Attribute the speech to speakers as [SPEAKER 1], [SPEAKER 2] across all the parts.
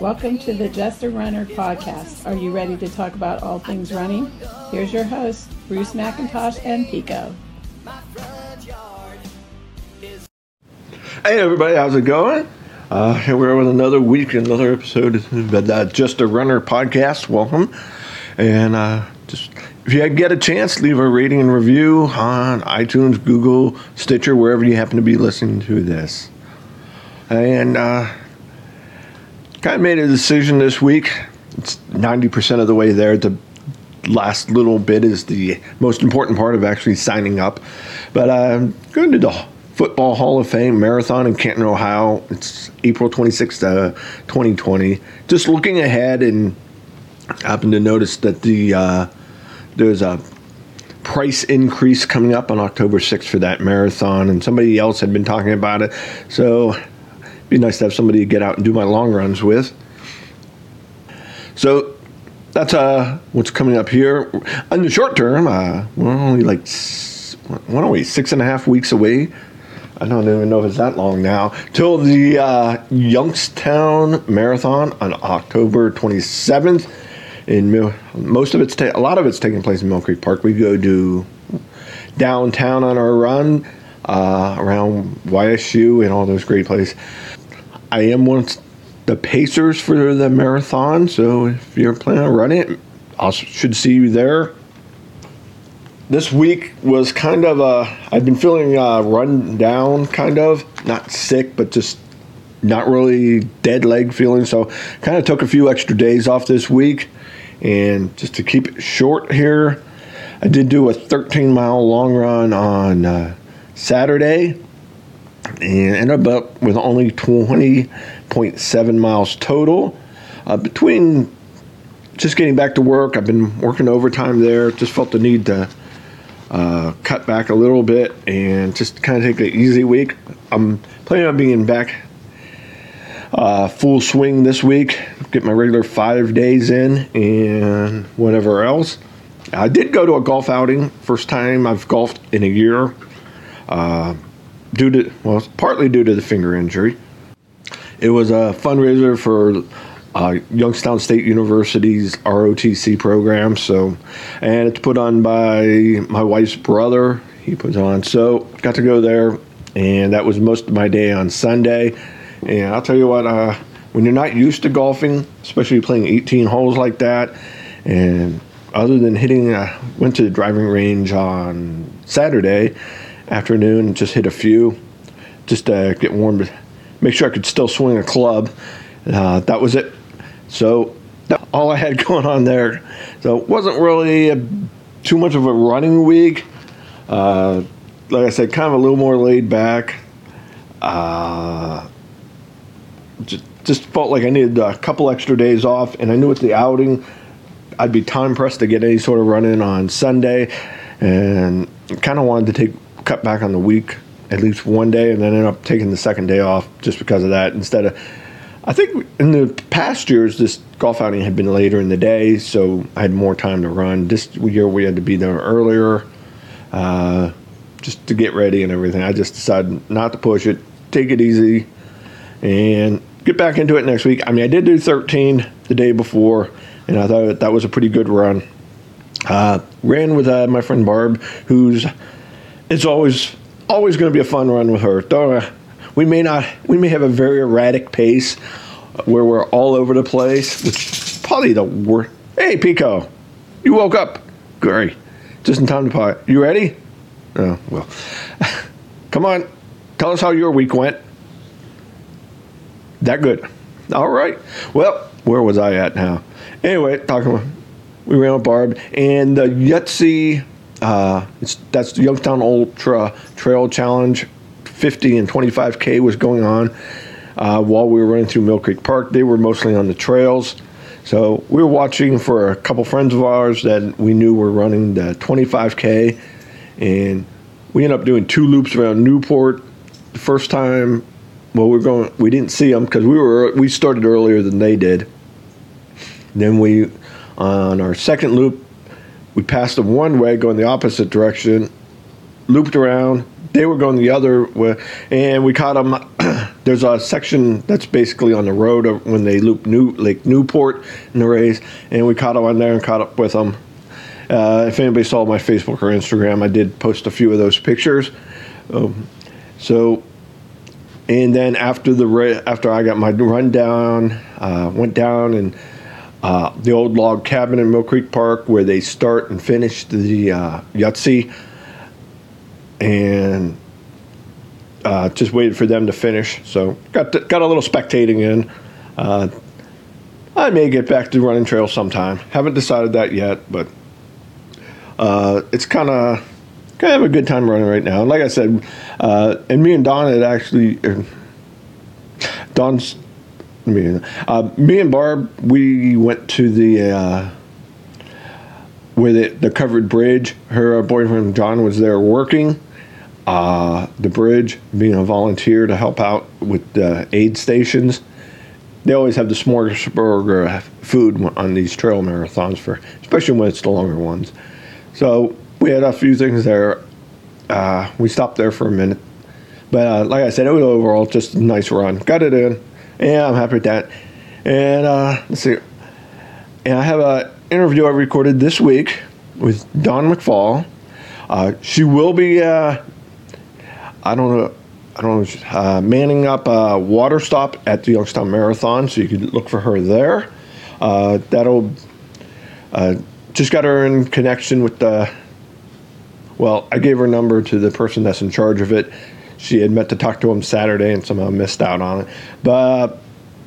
[SPEAKER 1] Welcome to the Just a Runner podcast. Are you ready to talk about all things running? Here's your host, Bruce McIntosh and Pico.
[SPEAKER 2] my front yard is
[SPEAKER 3] Hey everybody, how's it going? Uh, here we are with another week, another episode of the Just a Runner podcast. Welcome, and uh, just if you get a chance, leave a rating and review on iTunes, Google, Stitcher, wherever you happen to be listening to this. And uh, kind of made a decision this week. It's ninety percent of the way there. The last little bit is the most important part of actually signing up. But I'm going to the Football Hall of Fame Marathon in Canton, Ohio. It's April 26th, uh, 2020. Just looking ahead and happened to notice that the uh, there's a price increase coming up on October 6th for that marathon, and somebody else had been talking about it. So it'd be nice to have somebody to get out and do my long runs with. So that's uh, what's coming up here. In the short term, uh, we're only like, what are we, six and a half weeks away? I don't even know if it's that long now. Till the uh, Youngstown Marathon on October 27th. In Mill, most of it's ta- a lot of it's taking place in Mill Creek Park. We go to downtown on our run uh, around YSU and all those great places. I am one of the pacers for the marathon, so if you're planning on running it, I should see you there. This week was kind of a, I've been feeling uh, run down, kind of, not sick, but just not really dead leg feeling. So kind of took a few extra days off this week. And just to keep it short here, I did do a 13 mile long run on uh, Saturday and ended up with only 20.7 miles total. Uh, between just getting back to work, I've been working overtime there. Just felt the need to uh, cut back a little bit and just kind of take an easy week. I'm planning on being back uh, full swing this week. Get my regular five days in and whatever else. I did go to a golf outing. First time I've golfed in a year. Uh, due to well, partly due to the finger injury. It was a fundraiser for uh, Youngstown State University's ROTC program. So, and it's put on by my wife's brother. He puts on. So, got to go there, and that was most of my day on Sunday. And I'll tell you what, uh, when you're not used to golfing, especially playing 18 holes like that, and other than hitting, uh, went to the driving range on Saturday afternoon, and just hit a few, just to get warm, make sure I could still swing a club. Uh, that was it. So that's all I had going on there. So it wasn't really a, too much of a running week. Uh, like I said, kind of a little more laid back. Uh, just, just felt like I needed a couple extra days off, and I knew with the outing, I'd be time pressed to get any sort of run in on Sunday, and kind of wanted to take cut back on the week at least one day, and then end up taking the second day off just because of that instead of. I think in the past years, this golf outing had been later in the day, so I had more time to run. This year, we had to be there earlier, uh, just to get ready and everything. I just decided not to push it, take it easy, and get back into it next week. I mean, I did do 13 the day before, and I thought that was a pretty good run. Uh, ran with uh, my friend Barb, who's it's always always going to be a fun run with her. Though uh, we may not, we may have a very erratic pace where we're all over the place, which is probably the worst. Hey, Pico, you woke up. Great, just in time to pot. You ready? Oh well. Come on, tell us how your week went. That good. All right. Well, where was I at now? Anyway, talking about we ran with Barb and the Yahtzee. Uh, that's the Youngstown Ultra Trail Challenge. 50 and 25k was going on uh, while we were running through Mill Creek Park. They were mostly on the trails. So we were watching for a couple friends of ours that we knew were running the 25k, and we ended up doing two loops around Newport. The first time, well, we are going. We didn't see them because we were we started earlier than they did. Then we, on our second loop, we passed them one way going the opposite direction, looped around, they were going the other way, and we caught them. there's a section that's basically on the road when they loop New Lake Newport in the race, and we caught them on there and caught up with them. Uh, if anybody saw my Facebook or Instagram, I did post a few of those pictures. Um, so, and then after the after I got my rundown, uh, went down and uh, the old log cabin in Mill Creek Park where they start and finish the uh, Yahtzee, and uh, just waited for them to finish. So got to, got a little spectating in. Uh, I may get back to running trails sometime. Haven't decided that yet, but uh, it's kind of of have a good time running right now. And like I said, uh, and me and Dawn had actually, uh, Dawn's, me, uh, me and Barb, we went to the uh, where the, covered bridge. Her boyfriend John was there working uh, the bridge, being a volunteer to help out with the aid stations. They always have the smorgasbord food on these trail marathons for, especially when it's the longer ones. So we had a few things there. Uh, we stopped there for a minute, but uh, like I said, it was overall just a nice run. Got it in. Yeah, I'm happy with that. And uh, let's see. And I have an interview I recorded this week with Dawn McFall. Uh, she will be uh, I don't know. I don't know, uh, manning up a water stop at the Youngstown Marathon, so you can look for her there. That'll just got her in connection with the. Well, I gave her number to the person that's in charge of it. She had meant to talk to him Saturday and somehow missed out on it. But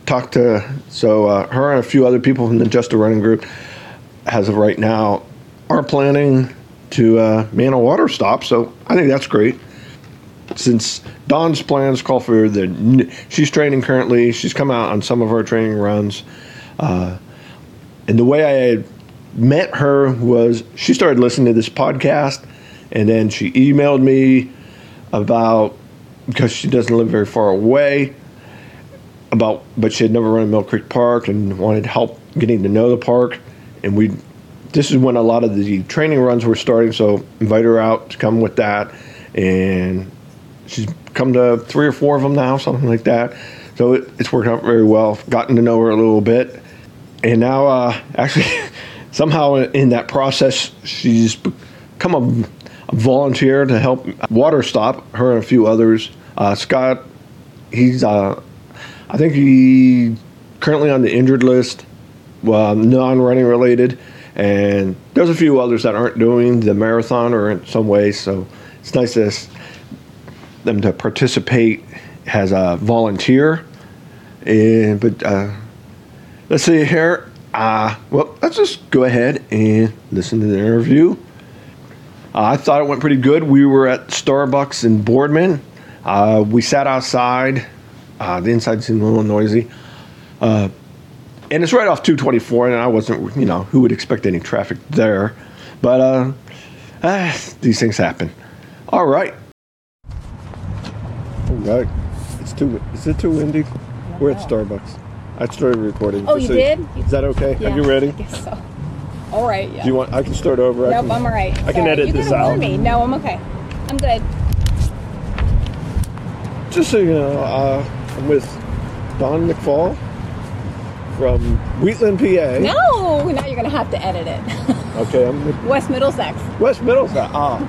[SPEAKER 3] talked to so uh, her and a few other people from the Just a Running group, as of right now, are planning to uh, man a water stop. So I think that's great since Dawn's plans call for the, she's training currently. She's come out on some of our training runs, uh, and the way I met her was she started listening to this podcast, and then she emailed me about because she doesn't live very far away about but she had never run in Mill Creek Park and wanted help getting to know the park and we this is when a lot of the training runs were starting so invite her out to come with that and she's come to three or four of them now, something like that. So it, it's worked out very well. Gotten to know her a little bit, and now uh, actually somehow in that process she's become a, volunteer to help water stop her and a few others. Uh, Scott, he's uh, I think he currently on the injured list, well, non-running related, and there's a few others that aren't doing the marathon or in some way. So it's nice to them to participate as a volunteer. And, but uh, let's see here. Uh, well, let's just go ahead and listen to the interview. Uh, I thought it went pretty good. We were at Starbucks in Boardman. Uh, we sat outside. Uh, the inside seemed a little noisy. Uh, and it's right off 224, and I wasn't, you know, who would expect any traffic there? But uh, ah, these things happen. All right. Right. It's too. Is it too windy? We're at Starbucks. I started recording.
[SPEAKER 4] Oh, you
[SPEAKER 3] so
[SPEAKER 4] did?
[SPEAKER 3] Is that okay?
[SPEAKER 4] Yeah,
[SPEAKER 3] Are you ready?
[SPEAKER 4] I guess so. All right. Yeah.
[SPEAKER 3] Do you want? I can start over. I
[SPEAKER 4] nope,
[SPEAKER 3] can,
[SPEAKER 4] I'm all right.
[SPEAKER 3] I can
[SPEAKER 4] Sorry,
[SPEAKER 3] edit
[SPEAKER 4] you
[SPEAKER 3] this
[SPEAKER 4] can warn
[SPEAKER 3] out.
[SPEAKER 4] me. No, I'm okay. I'm good.
[SPEAKER 3] Just so you know, uh, I'm with Dawn McFall from Wheatland, PA.
[SPEAKER 4] No, now you're gonna have to edit it.
[SPEAKER 3] Okay, I'm with
[SPEAKER 4] West Middlesex.
[SPEAKER 3] West Middlesex. Ah.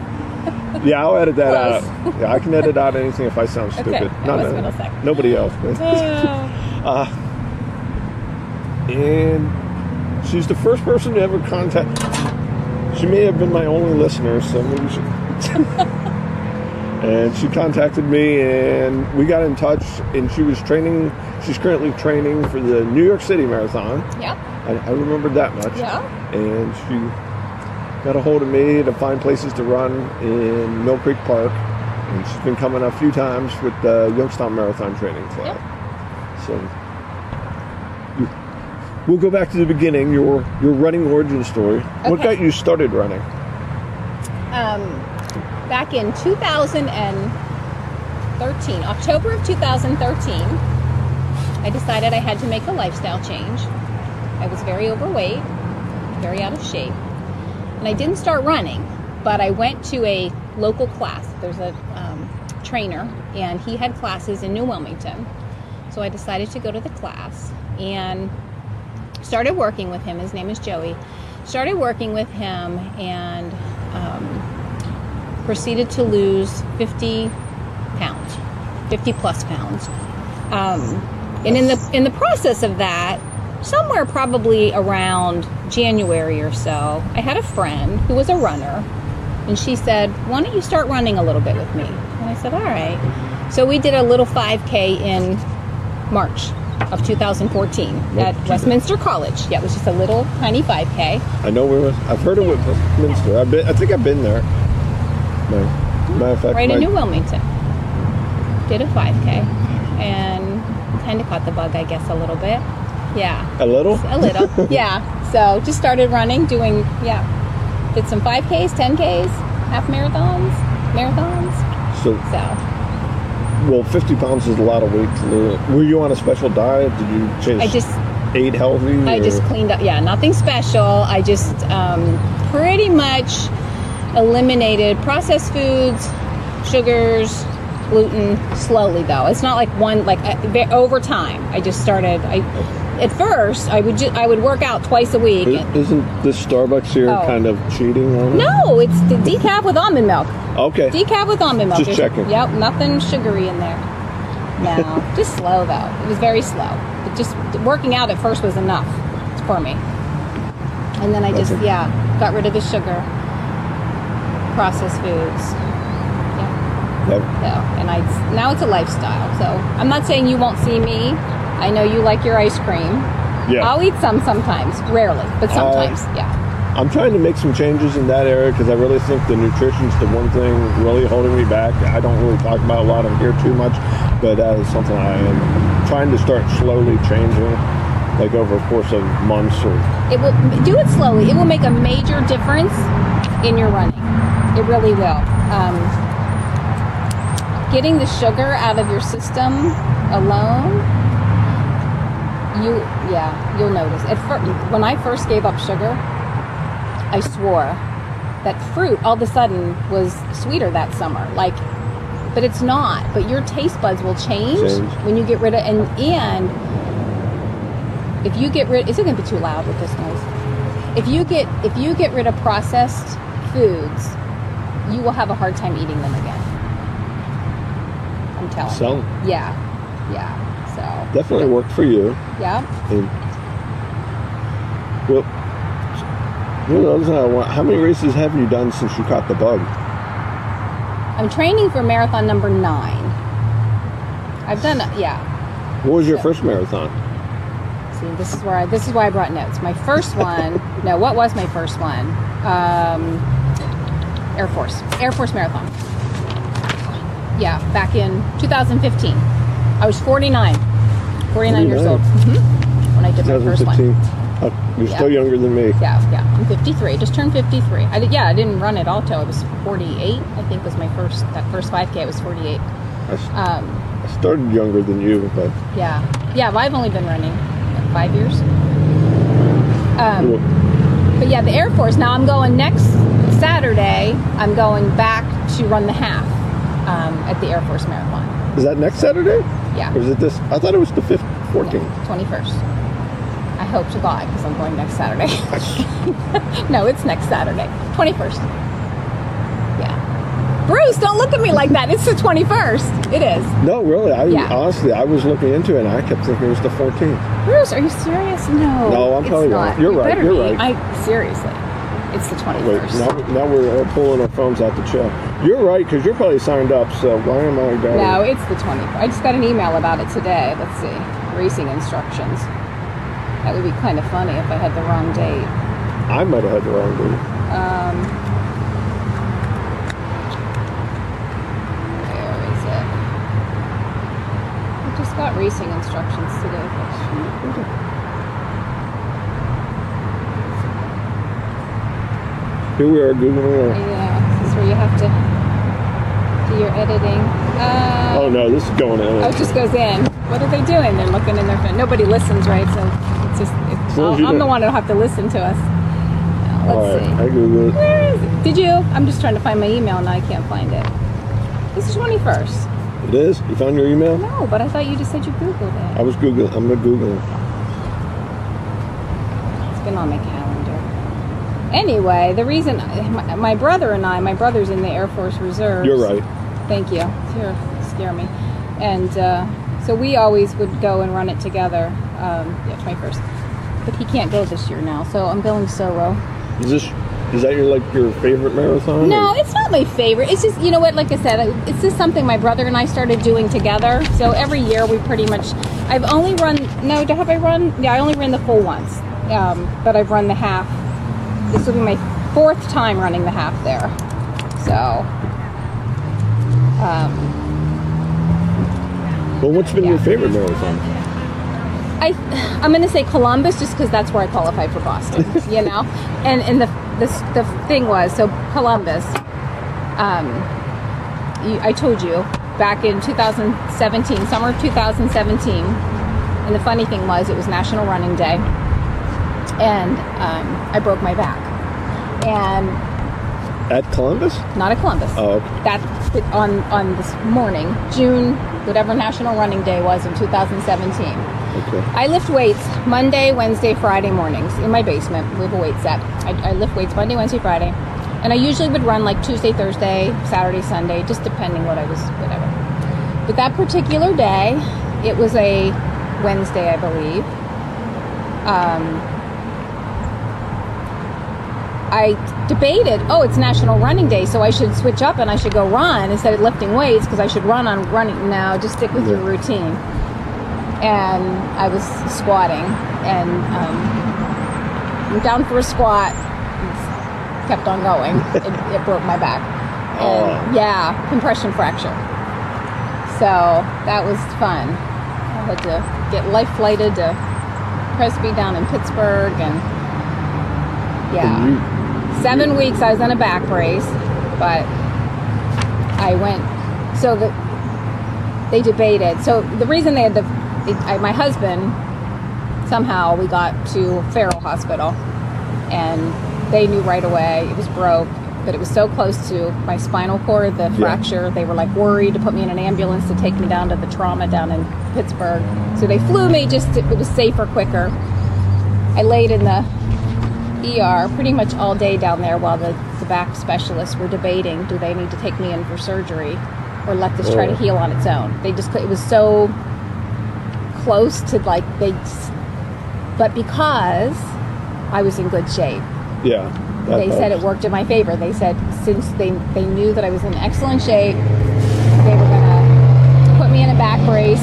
[SPEAKER 3] Yeah, I'll edit that
[SPEAKER 4] Close.
[SPEAKER 3] out. Yeah, I can edit out anything if I sound
[SPEAKER 4] Okay,
[SPEAKER 3] stupid.
[SPEAKER 4] yeah, West Middlesex.
[SPEAKER 3] Nobody else. but-
[SPEAKER 4] Oh.
[SPEAKER 3] and she's the first person to ever contact. She may have been my only listener, so maybe she. and she contacted me, and we got in touch. And she was training. She's currently training for the New York City Marathon.
[SPEAKER 4] yeah.
[SPEAKER 3] I, I remembered that much.
[SPEAKER 4] Yeah.
[SPEAKER 3] And she got a hold of me to find places to run in Mill Creek Park. And she's been coming a few times with the Youngstown Marathon Training Club. Yep. So we'll go back to the beginning, your your running origin story. What got you started running?
[SPEAKER 4] Um, back in 2013, October of 2013, I decided I had to make a lifestyle change. I was very overweight, very out of shape, and I didn't start running, but I went to a local class. There's a um, trainer, and he had classes in New Wilmington. So I decided to go to the class and started working with him. His name is Joey. Started working with him and um, proceeded to lose 50 pounds, 50 plus pounds. Um, and in the in the process of that, somewhere probably around January or so, I had a friend who was a runner, and she said, "Why don't you start running a little bit with me?" And I said, "All right." So we did a little 5K in March of 2014 at Westminster College. Yeah, it was just a little tiny 5K.
[SPEAKER 3] I know where. I've heard of Westminster. I've been. I think I've been there. No. Matter of fact,
[SPEAKER 4] right
[SPEAKER 3] my-
[SPEAKER 4] in New Wilmington. Did a 5K and kind of caught the bug, I guess, a little bit. Yeah,
[SPEAKER 3] a little.
[SPEAKER 4] a little. yeah. So just started running, doing, yeah. Did some 5Ks, 10Ks, half marathons, marathons.
[SPEAKER 3] So,
[SPEAKER 4] So
[SPEAKER 3] well, 50 pounds is a lot of weight to lose. Were you on a special diet? Did you change?
[SPEAKER 4] I just
[SPEAKER 3] ate healthy.
[SPEAKER 4] I just cleaned up. Yeah, nothing special. I just um, pretty much eliminated processed foods, sugars, gluten slowly though. It's not like one like uh, over time. I just started. I at first I would ju- I would work out twice a week.
[SPEAKER 3] Isn't this Starbucks here
[SPEAKER 4] Oh.
[SPEAKER 3] kind of cheating on it?
[SPEAKER 4] No, it's the decaf with almond milk.
[SPEAKER 3] Okay.
[SPEAKER 4] Decaf with almond milk.
[SPEAKER 3] Just
[SPEAKER 4] There's-
[SPEAKER 3] checking.
[SPEAKER 4] Yep, nothing sugary in there. No, just slow though. It was very slow. It just working out at first was enough for me. And then I just
[SPEAKER 3] Okay.
[SPEAKER 4] yeah got rid of the sugar, processed foods. Yeah.
[SPEAKER 3] Yep.
[SPEAKER 4] So and I now it's a lifestyle. So I'm not saying you won't see me. I know you like your ice cream.
[SPEAKER 3] Yeah.
[SPEAKER 4] I'll eat some sometimes, rarely, but sometimes. yeah.
[SPEAKER 3] I'm trying to make some changes in that area because I really think the nutrition's the one thing really holding me back. I don't really talk about a lot of here too much, but that is something I am trying to start slowly changing, like over a course of months or
[SPEAKER 4] it will do it slowly. It will make a major difference in your running. It really will. Um, getting the sugar out of your system alone, you yeah, you'll notice. At first, when I first gave up sugar, I swore that fruit all of a sudden was sweeter that summer. Like, but it's not. But your taste buds will change,
[SPEAKER 3] Change.
[SPEAKER 4] when you get rid of and and if you get rid is it going to be too loud with this noise if you get if you get rid of processed foods you will have a hard time eating them again i'm telling you.
[SPEAKER 3] So?
[SPEAKER 4] you yeah yeah
[SPEAKER 3] definitely worked for you.
[SPEAKER 4] yeah
[SPEAKER 3] And, well, you know, I want- how many races have you done since you caught the bug?
[SPEAKER 4] i'm training for marathon number nine i've done yeah
[SPEAKER 3] What was your
[SPEAKER 4] Yeah.
[SPEAKER 3] first marathon?
[SPEAKER 4] see this is where I, this is why i brought notes my first one no what was my first one um, air force air force marathon yeah back in 2015 i was 49 49 years
[SPEAKER 3] 49.
[SPEAKER 4] old hmm when i did my first
[SPEAKER 3] 2015.
[SPEAKER 4] one
[SPEAKER 3] Oh, you're
[SPEAKER 4] Yeah.
[SPEAKER 3] still younger than me.
[SPEAKER 4] yeah yeah i'm 53 just turned 53 i did yeah i didn't run it all till i was 48 i think was my first that first 5k i was 48
[SPEAKER 3] I s-
[SPEAKER 4] um,
[SPEAKER 3] I started younger than you, but
[SPEAKER 4] yeah yeah but i've only been running what, five years um,
[SPEAKER 3] well,
[SPEAKER 4] But yeah, the Air Force. Now I'm going next Saturday. I'm going back to run the half um, at the Air Force Marathon.
[SPEAKER 3] is that next Saturday?
[SPEAKER 4] Yeah,
[SPEAKER 3] Or is it this? I thought it was the fifth, 14th.
[SPEAKER 4] twenty first. I hope to God because I'm going next Saturday. no, it's next Saturday, twenty first. Yeah, Bruce, don't look at me like that. It's the twenty first. It is.
[SPEAKER 3] No, really. I
[SPEAKER 4] Yeah.
[SPEAKER 3] honestly, I was looking into it, and I kept thinking it was the 14th.
[SPEAKER 4] Bruce, are you serious? No.
[SPEAKER 3] No, I'm
[SPEAKER 4] it's
[SPEAKER 3] probably
[SPEAKER 4] not.
[SPEAKER 3] You're
[SPEAKER 4] You
[SPEAKER 3] right,
[SPEAKER 4] better
[SPEAKER 3] you're
[SPEAKER 4] be.
[SPEAKER 3] right.
[SPEAKER 4] I seriously. It's the twenty
[SPEAKER 3] Wait,
[SPEAKER 4] first.
[SPEAKER 3] now, now we're all pulling our phones out to check. You're right, because you're probably signed up. So why am I down?
[SPEAKER 4] No, it's the 20th. I just got an email about it today. Let's see. Racing instructions. That would be kind of funny if I had the wrong date.
[SPEAKER 3] I might have had the wrong date.
[SPEAKER 4] Um, where is it? I just got racing instructions today.
[SPEAKER 3] Here we are googling. Our,
[SPEAKER 4] Yeah, where you have to do your editing. Uh,
[SPEAKER 3] oh no, this is going in.
[SPEAKER 4] Oh, it just goes in. What are they doing? They're looking in their phone. Nobody listens, right? So it's just, it's,
[SPEAKER 3] long
[SPEAKER 4] I'll-
[SPEAKER 3] you
[SPEAKER 4] I'm the one who'll have to listen to us. Now, let's
[SPEAKER 3] right,
[SPEAKER 4] see.
[SPEAKER 3] I googled it.
[SPEAKER 4] Where is it? Did you? I'm just trying to find my email and I can't find it. It's the 21st.
[SPEAKER 3] It is. You found your email?
[SPEAKER 4] No, but I thought you just said you Googled it.
[SPEAKER 3] I was Google. I'm gonna Google. it.
[SPEAKER 4] It's been on my calendar. Anyway, the reason my, my brother and I, my brother's in the Air Force Reserve.
[SPEAKER 3] You're right.
[SPEAKER 4] Thank you. You scare me. And uh, so we always would go and run it together. Um, yeah, 21st. But he can't go this year now, so I'm going solo.
[SPEAKER 3] Is this? Is that your like your favorite marathon?
[SPEAKER 4] No,
[SPEAKER 3] or-
[SPEAKER 4] it's not my favorite. It's just, you know what, like I said, it's just something my brother and I started doing together. So every year we pretty much, I've only run, no, have I run? Yeah, I only ran the full once. Um, but I've run the half. This will be my fourth time running the half there. So, um,
[SPEAKER 3] Well, what's been your favorite marathon?
[SPEAKER 4] I I'm gonna say Columbus just because that's where I qualified for Boston, you know. And and the the the thing was so Columbus. Um, you, I told you back in 2017, summer of 2017, and the funny thing was it was National Running Day, and um, I broke my back, and
[SPEAKER 3] At Columbus?
[SPEAKER 4] not at Columbus.
[SPEAKER 3] Oh.
[SPEAKER 4] That on on this morning, June, whatever National Running Day was in 2017.
[SPEAKER 3] Okay.
[SPEAKER 4] I lift weights Monday, Wednesday, Friday mornings in my basement. We have a weight set. I, I lift weights Monday, Wednesday, Friday. And I usually would run like Tuesday, Thursday, Saturday, Sunday, just depending what I was, whatever. But that particular day, it was a Wednesday, I believe. Um, I debated, oh, it's National Running Day, so I should switch up and I should go run instead of lifting weights because I should run on running. Now, just stick with your routine and I was squatting and um, went down for a squat, and kept on going. It, it broke my back. And
[SPEAKER 3] Oh.
[SPEAKER 4] yeah, compression fracture. So that was fun. I had to get life flighted to Presby down in Pittsburgh and yeah. Seven weeks I was in a back brace, but I went. So the they debated. So the reason they had the I, my husband somehow we got to Farrell Hospital, and they knew right away it was broke. But it was so close to my spinal cord, the fracture. They were like worried to put me in an ambulance to take me down to the trauma down in Pittsburgh. So they flew me just to, it was safer, quicker. I laid in the ER pretty much all day down there while the, the back specialists were debating do they need to take me in for surgery or let this try to
[SPEAKER 3] Oh.
[SPEAKER 4] heal on its own. They just, it was so close to like, they, but because I was in good shape,
[SPEAKER 3] Yeah.
[SPEAKER 4] they said it worked in my favor. They said since they, they knew that I was in excellent shape, they were gonna put me in a back brace.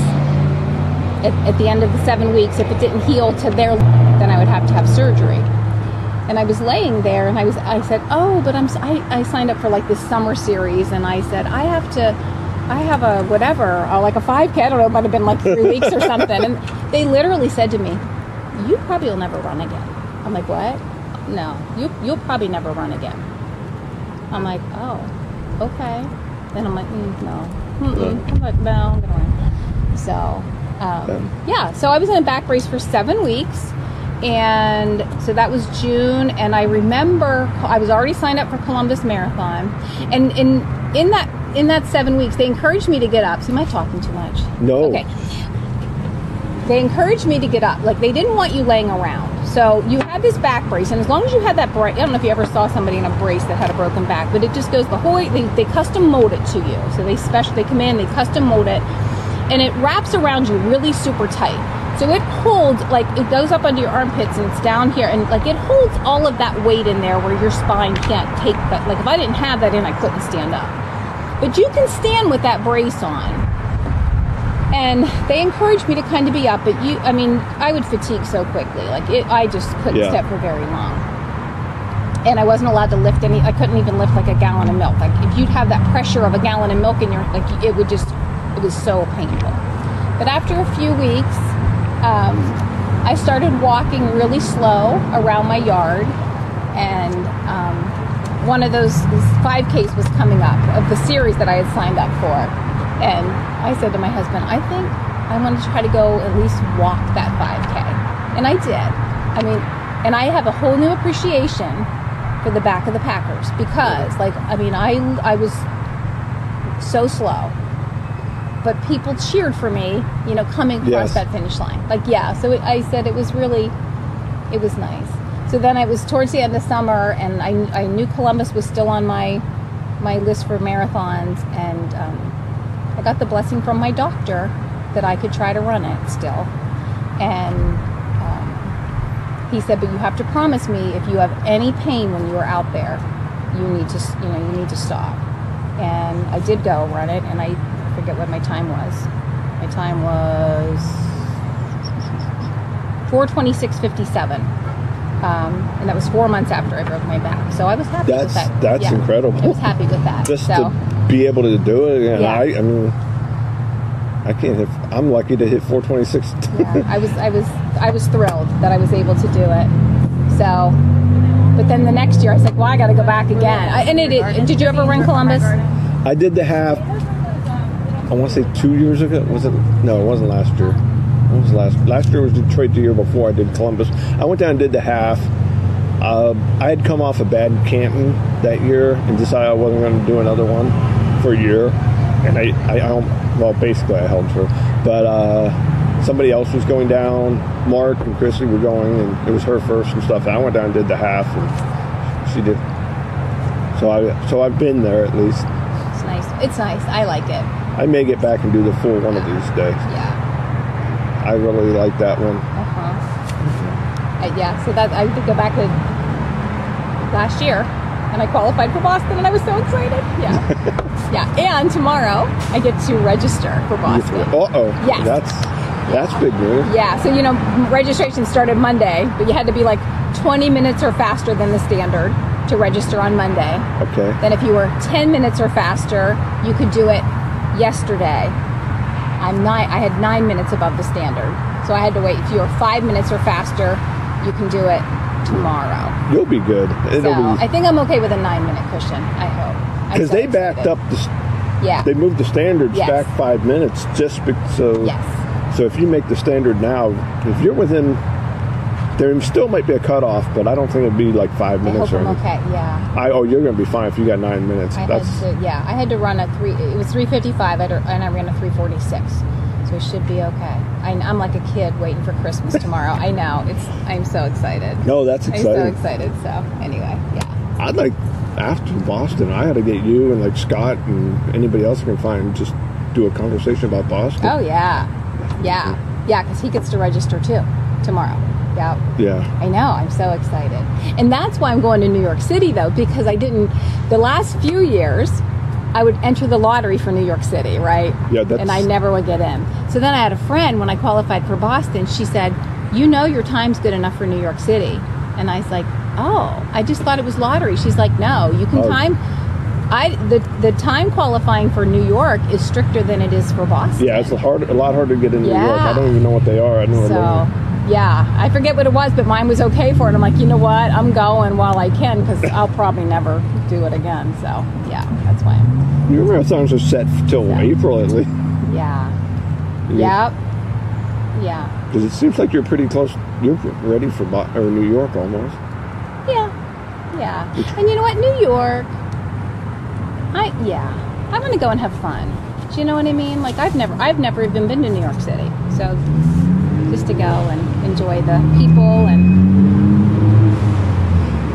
[SPEAKER 4] At, at the end of the seven weeks, if it didn't heal to their, then I would have to have surgery. And I was laying there, and I was, I said, oh, but I'm, I, I signed up for like this summer series, and I said I have to, I have a whatever, uh, like a 5K. I don't know, it might have been like three weeks or something. And they literally said to me, you probably will never run again. I'm like, what? No, you you'll probably never run again. I'm like, oh, okay. Then I'm like, mm, no, Mm-mm. I'm like, no, I'm gonna run. So, um, yeah. So I was in a back brace for seven weeks, and so that was June. And I remember I was already signed up for Columbus Marathon, and in in that in that seven weeks, they encouraged me to get up. So am I talking too much?
[SPEAKER 3] No.
[SPEAKER 4] Okay they encouraged me to get up. Like they didn't want you laying around. So you had this back brace, and as long as you had that brace, I don't know if you ever saw somebody in a brace that had a broken back, but it just goes the whole. They, they custom mold it to you. So they special, they come in, they custom mold it, and it wraps around you really super tight. So it holds like it goes up under your armpits and it's down here, and like it holds all of that weight in there where your spine can't take. that. like if I didn't have that in, I couldn't stand up. But you can stand with that brace on and they encouraged me to kind of be up but you i mean i would fatigue so quickly like it i just couldn't
[SPEAKER 3] Yeah.
[SPEAKER 4] step for very long and i wasn't allowed to lift any i couldn't even lift like a gallon of milk like if you'd have that pressure of a gallon of milk in your like it would just it was so painful but after a few weeks um, i started walking really slow around my yard and um, one of those 5ks was coming up of the series that i had signed up for and I said to my husband, I think I want to try to go at least walk that 5K. And I did. I mean, and I have a whole new appreciation for the back of the Packers because, like, I mean, I, I was so slow. But people cheered for me, you know, coming across
[SPEAKER 3] Yes.
[SPEAKER 4] that finish line. Like, yeah. So it, I said it was really, it was nice. So then I was towards the end of summer, and I, I knew Columbus was still on my my list for marathons, and um, I got the blessing from my doctor that I could try to run it still. And um, he said, "But you have to promise me if you have any pain when you are out there, you need to, you know, you need to stop." And I did go run it, and I forget what my time was. My time was 426.57. Um, and that was four months after I broke my back. So I was happy with
[SPEAKER 3] That's
[SPEAKER 4] that.
[SPEAKER 3] that's
[SPEAKER 4] Yeah.
[SPEAKER 3] incredible.
[SPEAKER 4] I was happy with that.
[SPEAKER 3] Just
[SPEAKER 4] so,
[SPEAKER 3] to be able to do it, and
[SPEAKER 4] Yeah.
[SPEAKER 3] I, I mean, I can't hit. I'm lucky to hit 426.
[SPEAKER 4] yeah, I was I was I was thrilled that I was able to do it. So, but then the next year I was like, well, I got to go back again. I, and it, it did you ever run Columbus?
[SPEAKER 3] I did the half. I want to say two years ago. Was it? No, it wasn't last year. What was last? Last year was Detroit. The year before I did Columbus. I went down and did the half. Uh, I had come off a bad Canton that year and decided I wasn't going to do another one for a year. And I, I, I well, basically I held through. But uh, somebody else was going down. Mark and Chrissy were going, and it was her first and stuff. And I went down and did the half, and she did. So I, so I've been there at least.
[SPEAKER 4] It's nice. It's nice. I like it.
[SPEAKER 3] I may get back and do the full one of these days.
[SPEAKER 4] Yeah.
[SPEAKER 3] I really like that one.
[SPEAKER 4] Uh huh. Uh, yeah. So that I did go back to last year, and I qualified for Boston, and I was so excited. Yeah. yeah. And tomorrow I get to register for Boston.
[SPEAKER 3] Uh oh.
[SPEAKER 4] Yes.
[SPEAKER 3] That's that's big news.
[SPEAKER 4] Yeah, so you know, registration started Monday, but you had to be like 20 minutes or faster than the standard to register on Monday.
[SPEAKER 3] Okay.
[SPEAKER 4] Then, if you were 10 minutes or faster, you could do it yesterday. I'm nine. I had nine minutes above the standard, so I had to wait. If you're five minutes or faster, you can do it tomorrow.
[SPEAKER 3] You'll be good. It'll
[SPEAKER 4] I
[SPEAKER 3] be
[SPEAKER 4] think I'm okay with a nine minute cushion. I hope.
[SPEAKER 3] Because
[SPEAKER 4] so
[SPEAKER 3] they backed up the.
[SPEAKER 4] Yeah.
[SPEAKER 3] They moved the standards
[SPEAKER 4] Yes.
[SPEAKER 3] back five minutes just be, so.
[SPEAKER 4] yes.
[SPEAKER 3] So if you make the standard now, if you're within, there still might be a cutoff, but I don't think it'd be like five minutes I
[SPEAKER 4] hope
[SPEAKER 3] or
[SPEAKER 4] I'm
[SPEAKER 3] anything.
[SPEAKER 4] okay. Yeah.
[SPEAKER 3] I oh, you're gonna be fine if you got nine minutes.
[SPEAKER 4] I
[SPEAKER 3] That's
[SPEAKER 4] had to, yeah, I had to run a three. It was three fifty five, and I ran a three forty six, so it should be okay. I, I'm like a kid waiting for Christmas tomorrow. I know it's. I'm so excited.
[SPEAKER 3] no, that's exciting.
[SPEAKER 4] I'm so
[SPEAKER 3] exciting.
[SPEAKER 4] excited. So anyway, yeah,
[SPEAKER 3] I'd like after Boston, I had to get you and like Scott and anybody else I can find just do a conversation about Boston.
[SPEAKER 4] oh yeah, yeah, yeah, because he gets to register too tomorrow. Yeah.
[SPEAKER 3] Yeah.
[SPEAKER 4] I know. I'm so excited. And that's why I'm going to New York City, though, because I didn't, the last few years, I would enter the lottery for New York City, right?
[SPEAKER 3] Yeah, that's-
[SPEAKER 4] And I never would get in. So then I had a friend, when I qualified for Boston, she said, You know your time's good enough for New York City. And I was like, Oh, I just thought it was lottery. She's like, No, you can
[SPEAKER 3] Oh.
[SPEAKER 4] time. I the the time qualifying for New York is stricter than it is for Boston.
[SPEAKER 3] Yeah, it's a hard, a lot harder to get into New York. I don't even know what they are. I know.
[SPEAKER 4] So, yeah, I forget what it was, but mine was okay for it. I'm like, you know what? I'm going while I can because I'll probably never do it again. So, yeah, that's why. I'm,
[SPEAKER 3] Your marathons are set till
[SPEAKER 4] Yeah.
[SPEAKER 3] April at least.
[SPEAKER 4] yeah.
[SPEAKER 3] Yeah.
[SPEAKER 4] Yep. Yeah.
[SPEAKER 3] Because it seems like you're pretty close. You're ready for or New York almost.
[SPEAKER 4] Yeah. Yeah. And you know what? New York. I yeah. I'm gonna go and have fun. Do you know what I mean? Like I've never I've never even been to New York City. So to go and enjoy the people and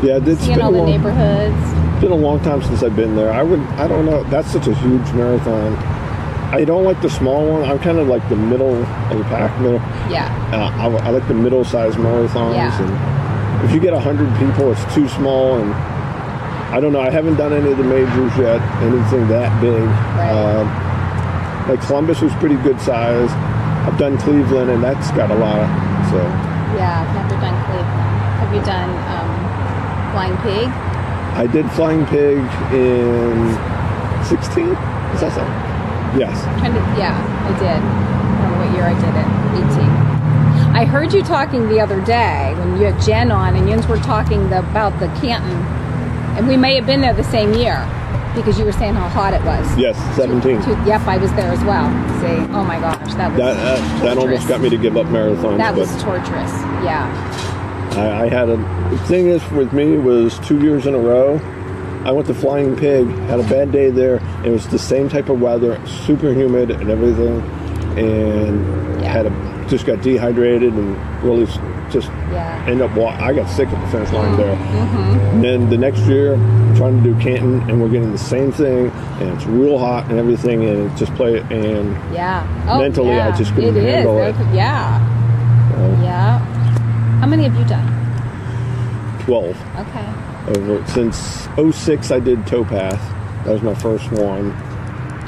[SPEAKER 3] Yeah, it's
[SPEAKER 4] seeing
[SPEAKER 3] been
[SPEAKER 4] all the
[SPEAKER 3] long,
[SPEAKER 4] neighborhoods.
[SPEAKER 3] It's been a long time since I've been there. I would. I don't know. That's such a huge marathon. I don't like the small one. I'm kind of like the middle of the pack. Middle.
[SPEAKER 4] Yeah.
[SPEAKER 3] Uh, I, I like the middle-sized marathons.
[SPEAKER 4] Yeah.
[SPEAKER 3] And if you get hundred people, it's too small. And I don't know. I haven't done any of the majors yet. Anything that big.
[SPEAKER 4] Right.
[SPEAKER 3] Um, like Columbus was pretty good size. I've done Cleveland, and that's got a lot. Of so
[SPEAKER 4] Yeah, I've never done Cleveland. Have you done um, Flying Pig?
[SPEAKER 3] I did Flying Pig in 16. Is that so? Yes.
[SPEAKER 4] Trying to, yeah, I did. I don't know what year I did it. 18. I heard you talking the other day when you had Jen on, and Jens were talking the, about the Canton, and we may have been there the same year because you were saying how hot it was.
[SPEAKER 3] Yes, 17.
[SPEAKER 4] To- yep, I was there as well. See, oh my gosh, that was
[SPEAKER 3] That, uh, that, that almost got me to give up marathons.
[SPEAKER 4] That was torturous. Yeah.
[SPEAKER 3] I, I had a. The thing is, with me, was two years in a row. I went to Flying Pig, had a bad day there. It was the same type of weather, super humid and everything, and
[SPEAKER 4] Yeah.
[SPEAKER 3] had a just got dehydrated and really just
[SPEAKER 4] Yeah.
[SPEAKER 3] end up. I got sick at the finish line there.
[SPEAKER 4] Mm-hmm.
[SPEAKER 3] And then the next year, I'm trying to do Canton, and we're getting the same thing, and it's real hot and everything, and it just play it. and
[SPEAKER 4] Yeah. Oh,
[SPEAKER 3] Mentally, I
[SPEAKER 4] yeah.
[SPEAKER 3] just couldn't
[SPEAKER 4] It is.
[SPEAKER 3] handle it.
[SPEAKER 4] Yeah.
[SPEAKER 3] uh,
[SPEAKER 4] Yeah. How many have you done?
[SPEAKER 3] 12.
[SPEAKER 4] Okay.
[SPEAKER 3] over since 06 I did Towpath. That was my first one.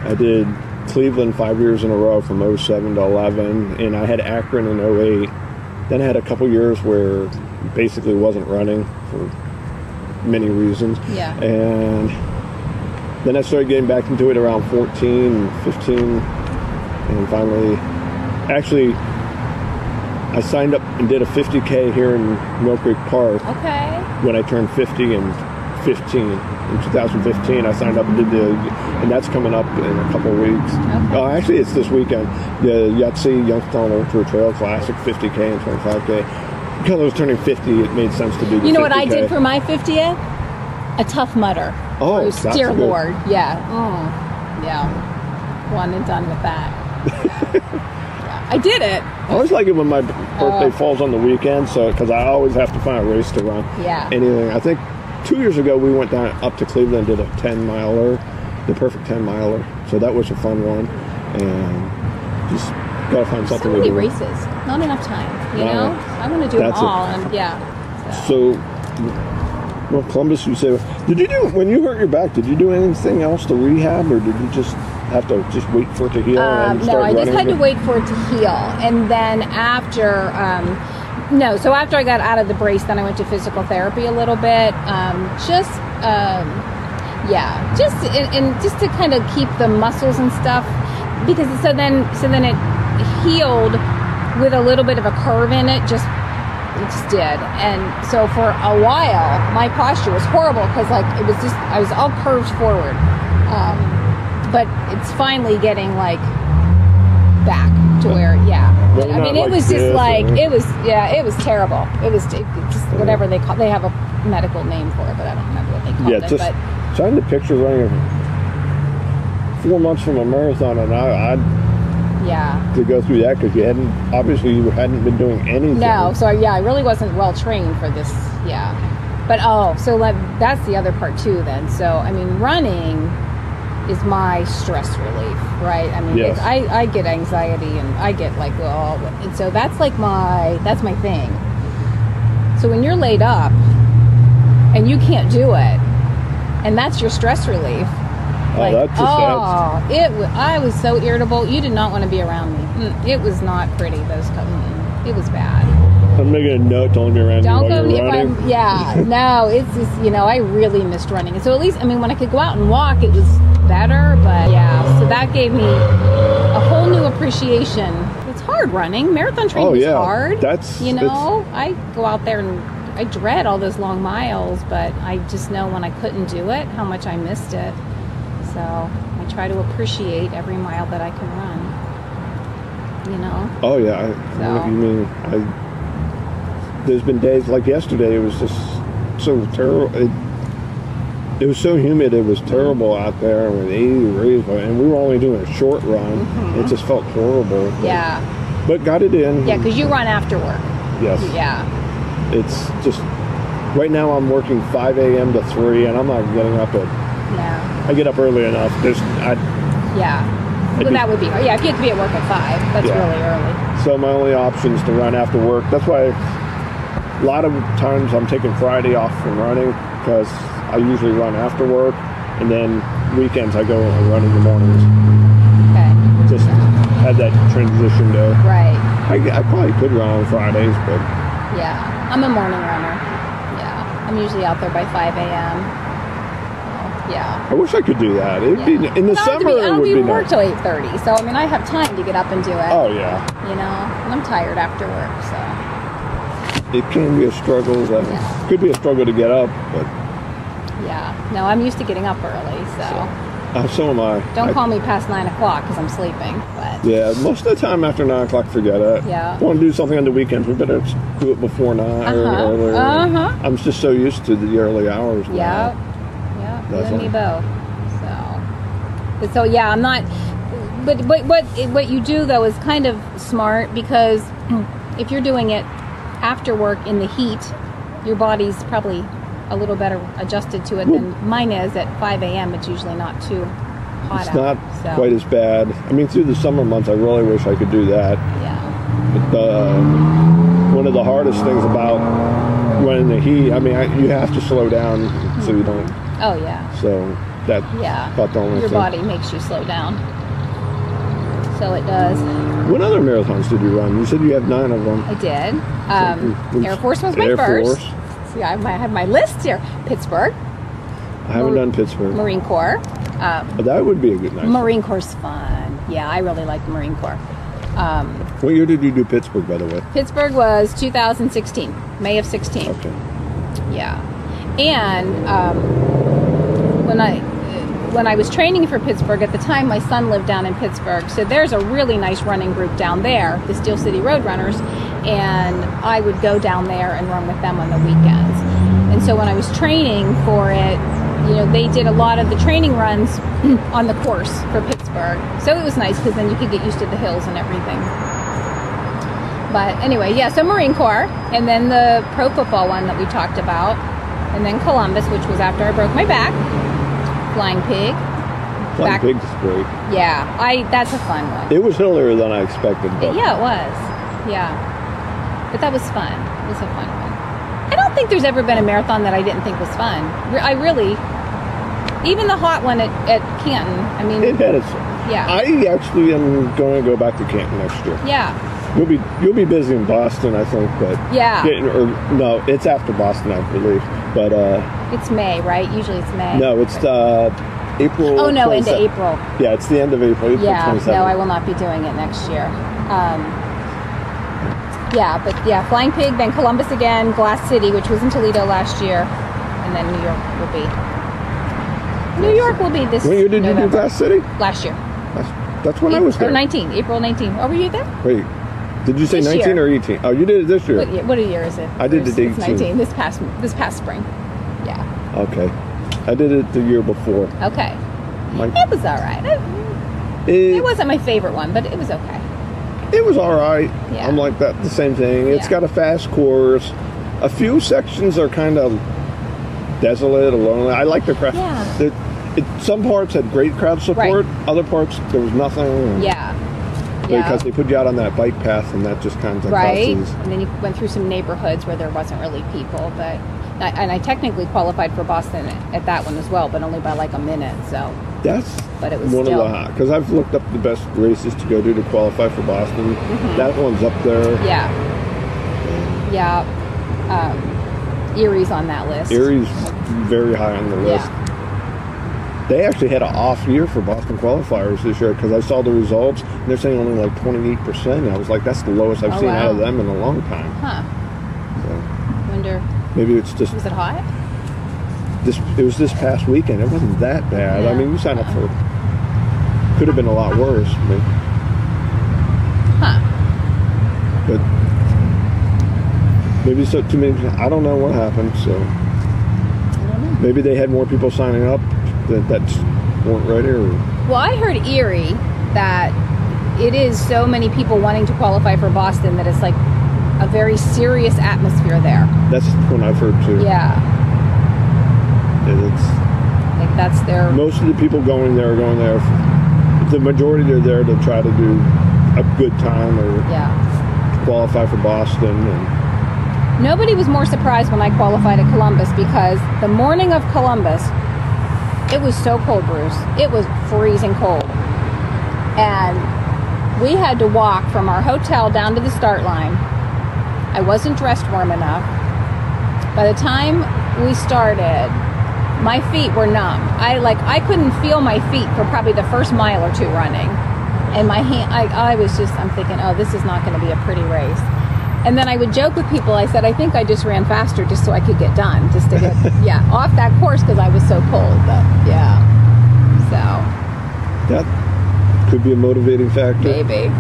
[SPEAKER 3] I did Cleveland five years in a row from 07 to 11, and I had Akron in 08. Then I had a couple years where basically wasn't running for many reasons.
[SPEAKER 4] Yeah.
[SPEAKER 3] And then I started getting back into it around 14, 15, and finally, actually, I signed up and did a 50K here in Mill Creek Park
[SPEAKER 4] Okay.
[SPEAKER 3] when I turned 50 and 15 in 2015 I signed up and did the and that's coming up in a couple of weeks
[SPEAKER 4] Okay.
[SPEAKER 3] oh actually it's this weekend the Yahtzee Youngstown Ultra Trail Classic 50k and 25k because I was turning 50 it made sense to do
[SPEAKER 4] You know what I
[SPEAKER 3] 50K.
[SPEAKER 4] did for my 50th? A Tough Mudder.
[SPEAKER 3] Oh,
[SPEAKER 4] Bruce,
[SPEAKER 3] that's
[SPEAKER 4] dear
[SPEAKER 3] good.
[SPEAKER 4] Lord. Yeah. Mm. Yeah. One and done with that. yeah. I did it.
[SPEAKER 3] I always like it when my birthday
[SPEAKER 4] Oh.
[SPEAKER 3] falls on the weekend so because I always have to find a race to run
[SPEAKER 4] Yeah.
[SPEAKER 3] anything I think two years ago we went down up to Cleveland did a 10 miler the perfect 10 miler so that was a fun one and just gotta find
[SPEAKER 4] So
[SPEAKER 3] something to
[SPEAKER 4] many
[SPEAKER 3] do.
[SPEAKER 4] races. Not enough time. You
[SPEAKER 3] No.
[SPEAKER 4] know? I want to do them
[SPEAKER 3] That's it.
[SPEAKER 4] all. And yeah.
[SPEAKER 3] So, well, Columbus, you say, did you do when you hurt your back? Did you do anything else to rehab, or did you just have to just wait for it to heal
[SPEAKER 4] Um, no, I just had to wait for it to heal, and then after, um, no, so after I got out of the brace, then I went to physical therapy a little bit, um, just, um, yeah, just and, and just to kind of keep the muscles and stuff, because so then so then it healed with a little bit of a curve in it, just it just did, and so for a while my posture was horrible because like it was just I was all curved forward. Um, but it's finally getting like back to where yeah. i mean it
[SPEAKER 3] like
[SPEAKER 4] was just like
[SPEAKER 3] or-
[SPEAKER 4] it was yeah it was terrible. It was it just whatever they call they have a medical name for it but i don't remember what they call
[SPEAKER 3] Yeah,
[SPEAKER 4] it Yeah,
[SPEAKER 3] just
[SPEAKER 4] but
[SPEAKER 3] trying to picture running four months from a marathon, and I, I
[SPEAKER 4] yeah.
[SPEAKER 3] to go through that because you hadn't obviously you hadn't been doing anything.
[SPEAKER 4] no so yeah i really wasn't well trained for this yeah. But oh so like that's the other part too then. So i mean running is my stress relief right i mean
[SPEAKER 3] Yes.
[SPEAKER 4] I, I get anxiety and i get like well and so that's like my that's my thing so when you're laid up and you can't do it and that's your stress relief
[SPEAKER 3] Oh, that's just
[SPEAKER 4] oh, it. wa- I was so irritable. You did not want to be around me. Mm, it was not pretty. Those, co- mm, it was bad.
[SPEAKER 3] I'm making a note only be around
[SPEAKER 4] Don't go
[SPEAKER 3] you're running.
[SPEAKER 4] I'm. Yeah, no. It's just you know I really missed running. So at least I mean when I could go out and walk, it was better. But yeah, so that gave me a whole new appreciation. It's hard running. Marathon training
[SPEAKER 3] Oh,
[SPEAKER 4] is hard.
[SPEAKER 3] That's-
[SPEAKER 4] you know I go out there and I dread all those long miles, but I just know when I couldn't do it how much I missed it. So I try to appreciate every mile that I can run. You know.
[SPEAKER 3] Oh yeah, I,
[SPEAKER 4] So-
[SPEAKER 3] you mean I? There's been days like yesterday. It was just so terrible. It, it was so humid. It was terrible out there with 80 degrees, and we were only doing a short run. It just felt horrible.
[SPEAKER 4] Mm-hmm. Yeah.
[SPEAKER 3] But got it in.
[SPEAKER 4] Yeah, because you run after work.
[SPEAKER 3] Yes.
[SPEAKER 4] Yeah.
[SPEAKER 3] It's just right now. I'm working 5 a.m. to 3, and I'm not getting up at.
[SPEAKER 4] Yeah.
[SPEAKER 3] I get up early enough. There's I,
[SPEAKER 4] Yeah. Well, that would be. Yeah, if you have to be at work at five, that's
[SPEAKER 3] Yeah.
[SPEAKER 4] really early.
[SPEAKER 3] So my only option is to run after work. That's why a lot of times I'm taking Friday off from running because I usually run after work, and then weekends I go and run in the mornings.
[SPEAKER 4] Okay.
[SPEAKER 3] Just have that transition day.
[SPEAKER 4] Right.
[SPEAKER 3] I, I probably could run on Fridays, but
[SPEAKER 4] Yeah. I'm a morning runner. Yeah. I'm usually out there by 5 a.m. Yeah.
[SPEAKER 3] I wish I could do that. It'd be in the
[SPEAKER 4] I don't have to
[SPEAKER 3] summer.
[SPEAKER 4] be- I don't
[SPEAKER 3] would be
[SPEAKER 4] even work
[SPEAKER 3] nice.
[SPEAKER 4] till 8:30, so I mean I have time to get up and do it.
[SPEAKER 3] Oh yeah,
[SPEAKER 4] You know, and I'm tired after work, so
[SPEAKER 3] it can be a struggle. That
[SPEAKER 4] Yeah.
[SPEAKER 3] could be a struggle to get up, but
[SPEAKER 4] yeah. No, I'm used to getting up early, so
[SPEAKER 3] uh, so am I.
[SPEAKER 4] don't
[SPEAKER 3] I-
[SPEAKER 4] call me past nine o'clock because I'm sleeping. But
[SPEAKER 3] Yeah, most of the time after nine o'clock, forget it.
[SPEAKER 4] Yeah.
[SPEAKER 3] Want to do something on the weekends? We better do it before 9 or
[SPEAKER 4] Uh-huh,
[SPEAKER 3] earlier.
[SPEAKER 4] uh-huh.
[SPEAKER 3] I'm just so used to the early hours.
[SPEAKER 4] yeah, yeah. You and me both. So, so yeah, I'm not. But but what what you do though is kind of smart because if you're doing it after work in the heat, your body's probably a little better adjusted to it than mine is at 5 a.m. It's usually not too hot
[SPEAKER 3] It's
[SPEAKER 4] out.
[SPEAKER 3] not
[SPEAKER 4] so,
[SPEAKER 3] quite as bad. I mean, through the summer months, I really wish I could do that.
[SPEAKER 4] yeah.
[SPEAKER 3] But uh, one of the hardest things about running the heat, I mean, I, you have to slow down so you don't.
[SPEAKER 4] Oh yeah.
[SPEAKER 3] So that
[SPEAKER 4] Yeah.
[SPEAKER 3] about the only
[SPEAKER 4] Your
[SPEAKER 3] thing.
[SPEAKER 4] body makes you slow down. So it does.
[SPEAKER 3] What other marathons did you run? You said you have nine of them.
[SPEAKER 4] I did. Um,
[SPEAKER 3] which-
[SPEAKER 4] Air Force was my
[SPEAKER 3] Air
[SPEAKER 4] first.
[SPEAKER 3] Force.
[SPEAKER 4] See, I have my, I have my list here. Pittsburgh,
[SPEAKER 3] I haven't done Pittsburgh.
[SPEAKER 4] Marine Corps. Um,
[SPEAKER 3] But that would be a good nice.
[SPEAKER 4] Marine Corps fun. Yeah, I really like the Marine Corps. Um,
[SPEAKER 3] What year did you do Pittsburgh, by the way?
[SPEAKER 4] Pittsburgh was 2016, May of 16.
[SPEAKER 3] Okay.
[SPEAKER 4] Yeah, and um, when I when I was training for Pittsburgh at the time, my son lived down in Pittsburgh, so there's a really nice running group down there, the Steel City Road Runners, and I would go down there and run with them on the weekends. And so when I was training for it, you know, they did a lot of the training runs on the course for Pittsburgh, so it was nice because then you could get used to the hills and everything. But anyway, yeah, so Marine Corps, and then the pro football one that we talked about, and then Columbus, which was after I broke my back. Flying Pig.
[SPEAKER 3] Flying
[SPEAKER 4] Back-
[SPEAKER 3] Pig's great.
[SPEAKER 4] Yeah, I that's a fun one.
[SPEAKER 3] It was hillier than I expected, but
[SPEAKER 4] Yeah, it was. Yeah. But that was fun. It was a fun one. I don't think there's ever been a marathon that I didn't think was fun. I really, even the hot one at, at Canton, I mean,
[SPEAKER 3] it had its.
[SPEAKER 4] yeah.
[SPEAKER 3] I actually am going to go back to Canton next year.
[SPEAKER 4] yeah.
[SPEAKER 3] You'll be you'll be busy in Boston, I think, but
[SPEAKER 4] Yeah.
[SPEAKER 3] Getting, or no, it's after Boston, I believe. But uh,
[SPEAKER 4] It's May, right? Usually it's May.
[SPEAKER 3] no, it's uh, April.
[SPEAKER 4] Oh, no, into
[SPEAKER 3] 27th.
[SPEAKER 4] April.
[SPEAKER 3] Yeah, it's the end of April. April
[SPEAKER 4] Yeah,
[SPEAKER 3] 27th.
[SPEAKER 4] no, I will not be doing it next year. Um, yeah, but yeah, Flying Pig, then Columbus again, Glass City, which was in Toledo last year, and then New York will be. New York will be this.
[SPEAKER 3] What year did you do Glass City?
[SPEAKER 4] Last year.
[SPEAKER 3] That's, that's when I was there.
[SPEAKER 4] 19, April 19. Oh, were you there?
[SPEAKER 3] Wait, did you say
[SPEAKER 4] This
[SPEAKER 3] 19
[SPEAKER 4] year.
[SPEAKER 3] or 18? Oh, you did it this year.
[SPEAKER 4] What, year- what year is it?
[SPEAKER 3] I did it
[SPEAKER 4] it's
[SPEAKER 3] 18.
[SPEAKER 4] 19. This past this past spring. Yeah.
[SPEAKER 3] Okay, I did it the year before.
[SPEAKER 4] Okay.
[SPEAKER 3] My,
[SPEAKER 4] It was all right. It,
[SPEAKER 3] it
[SPEAKER 4] wasn't my favorite one, but it was okay.
[SPEAKER 3] It was all right.
[SPEAKER 4] Yeah.
[SPEAKER 3] I'm like that. The same thing. It's
[SPEAKER 4] Yeah.
[SPEAKER 3] got a fast course. A few sections are kind of desolate, lonely. I like the crowd.
[SPEAKER 4] Yeah.
[SPEAKER 3] The, it, some parts had great crowd support. Other parts there was nothing.
[SPEAKER 4] Yeah. Yeah.
[SPEAKER 3] Because they put you out on that bike path, and that just kind of
[SPEAKER 4] right?
[SPEAKER 3] causes.
[SPEAKER 4] And then you went through some neighborhoods where there wasn't really people, but and I technically qualified for Boston at that one as well, but only by like a minute. So
[SPEAKER 3] That's
[SPEAKER 4] But it was
[SPEAKER 3] one
[SPEAKER 4] still-
[SPEAKER 3] of the hot because I've looked up the best races to go to to qualify for Boston. That one's up there.
[SPEAKER 4] Mm-hmm. yeah, yeah. Um, Erie's on that list.
[SPEAKER 3] Erie's very high on the list.
[SPEAKER 4] Yeah.
[SPEAKER 3] They actually had an off year for Boston qualifiers this year because I saw the results and they're saying only like 28%. I was like, that's the lowest I've
[SPEAKER 4] Oh,
[SPEAKER 3] seen out of them in a long time.
[SPEAKER 4] Huh?
[SPEAKER 3] So
[SPEAKER 4] Wonder
[SPEAKER 3] maybe it's just
[SPEAKER 4] was it hot?
[SPEAKER 3] This. It was this past weekend. It wasn't that bad. I mean, you signed up for. Could have been a lot worse, but,
[SPEAKER 4] Huh?
[SPEAKER 3] but maybe so too many. I don't know what happened. So
[SPEAKER 4] I
[SPEAKER 3] maybe they had more people signing up that that weren't ready, or
[SPEAKER 4] Well, I heard Erie that it is so many people wanting to qualify for Boston that it's like a very serious atmosphere there.
[SPEAKER 3] that's when I've heard too.
[SPEAKER 4] Yeah,
[SPEAKER 3] And It's
[SPEAKER 4] like that's their
[SPEAKER 3] most of the people going there are going there. For, The majority are there to try to do a good time or
[SPEAKER 4] yeah.
[SPEAKER 3] qualify for Boston. And
[SPEAKER 4] Nobody was more surprised when I qualified at Columbus because the morning of Columbus, it was so cold, Bruce. It was freezing cold. And we had to walk from our hotel down to the start line. I wasn't dressed warm enough. By the time we started, my feet were numb. I like I couldn't feel my feet for probably the first mile or two running. And my hand I, I was just I'm thinking, oh, this is not going to be a pretty race. And then I would joke with people. I said, I think I just ran faster just so I could get done, just to get yeah off that course because I was so cold. But yeah, so
[SPEAKER 3] that could be a motivating factor.
[SPEAKER 4] maybe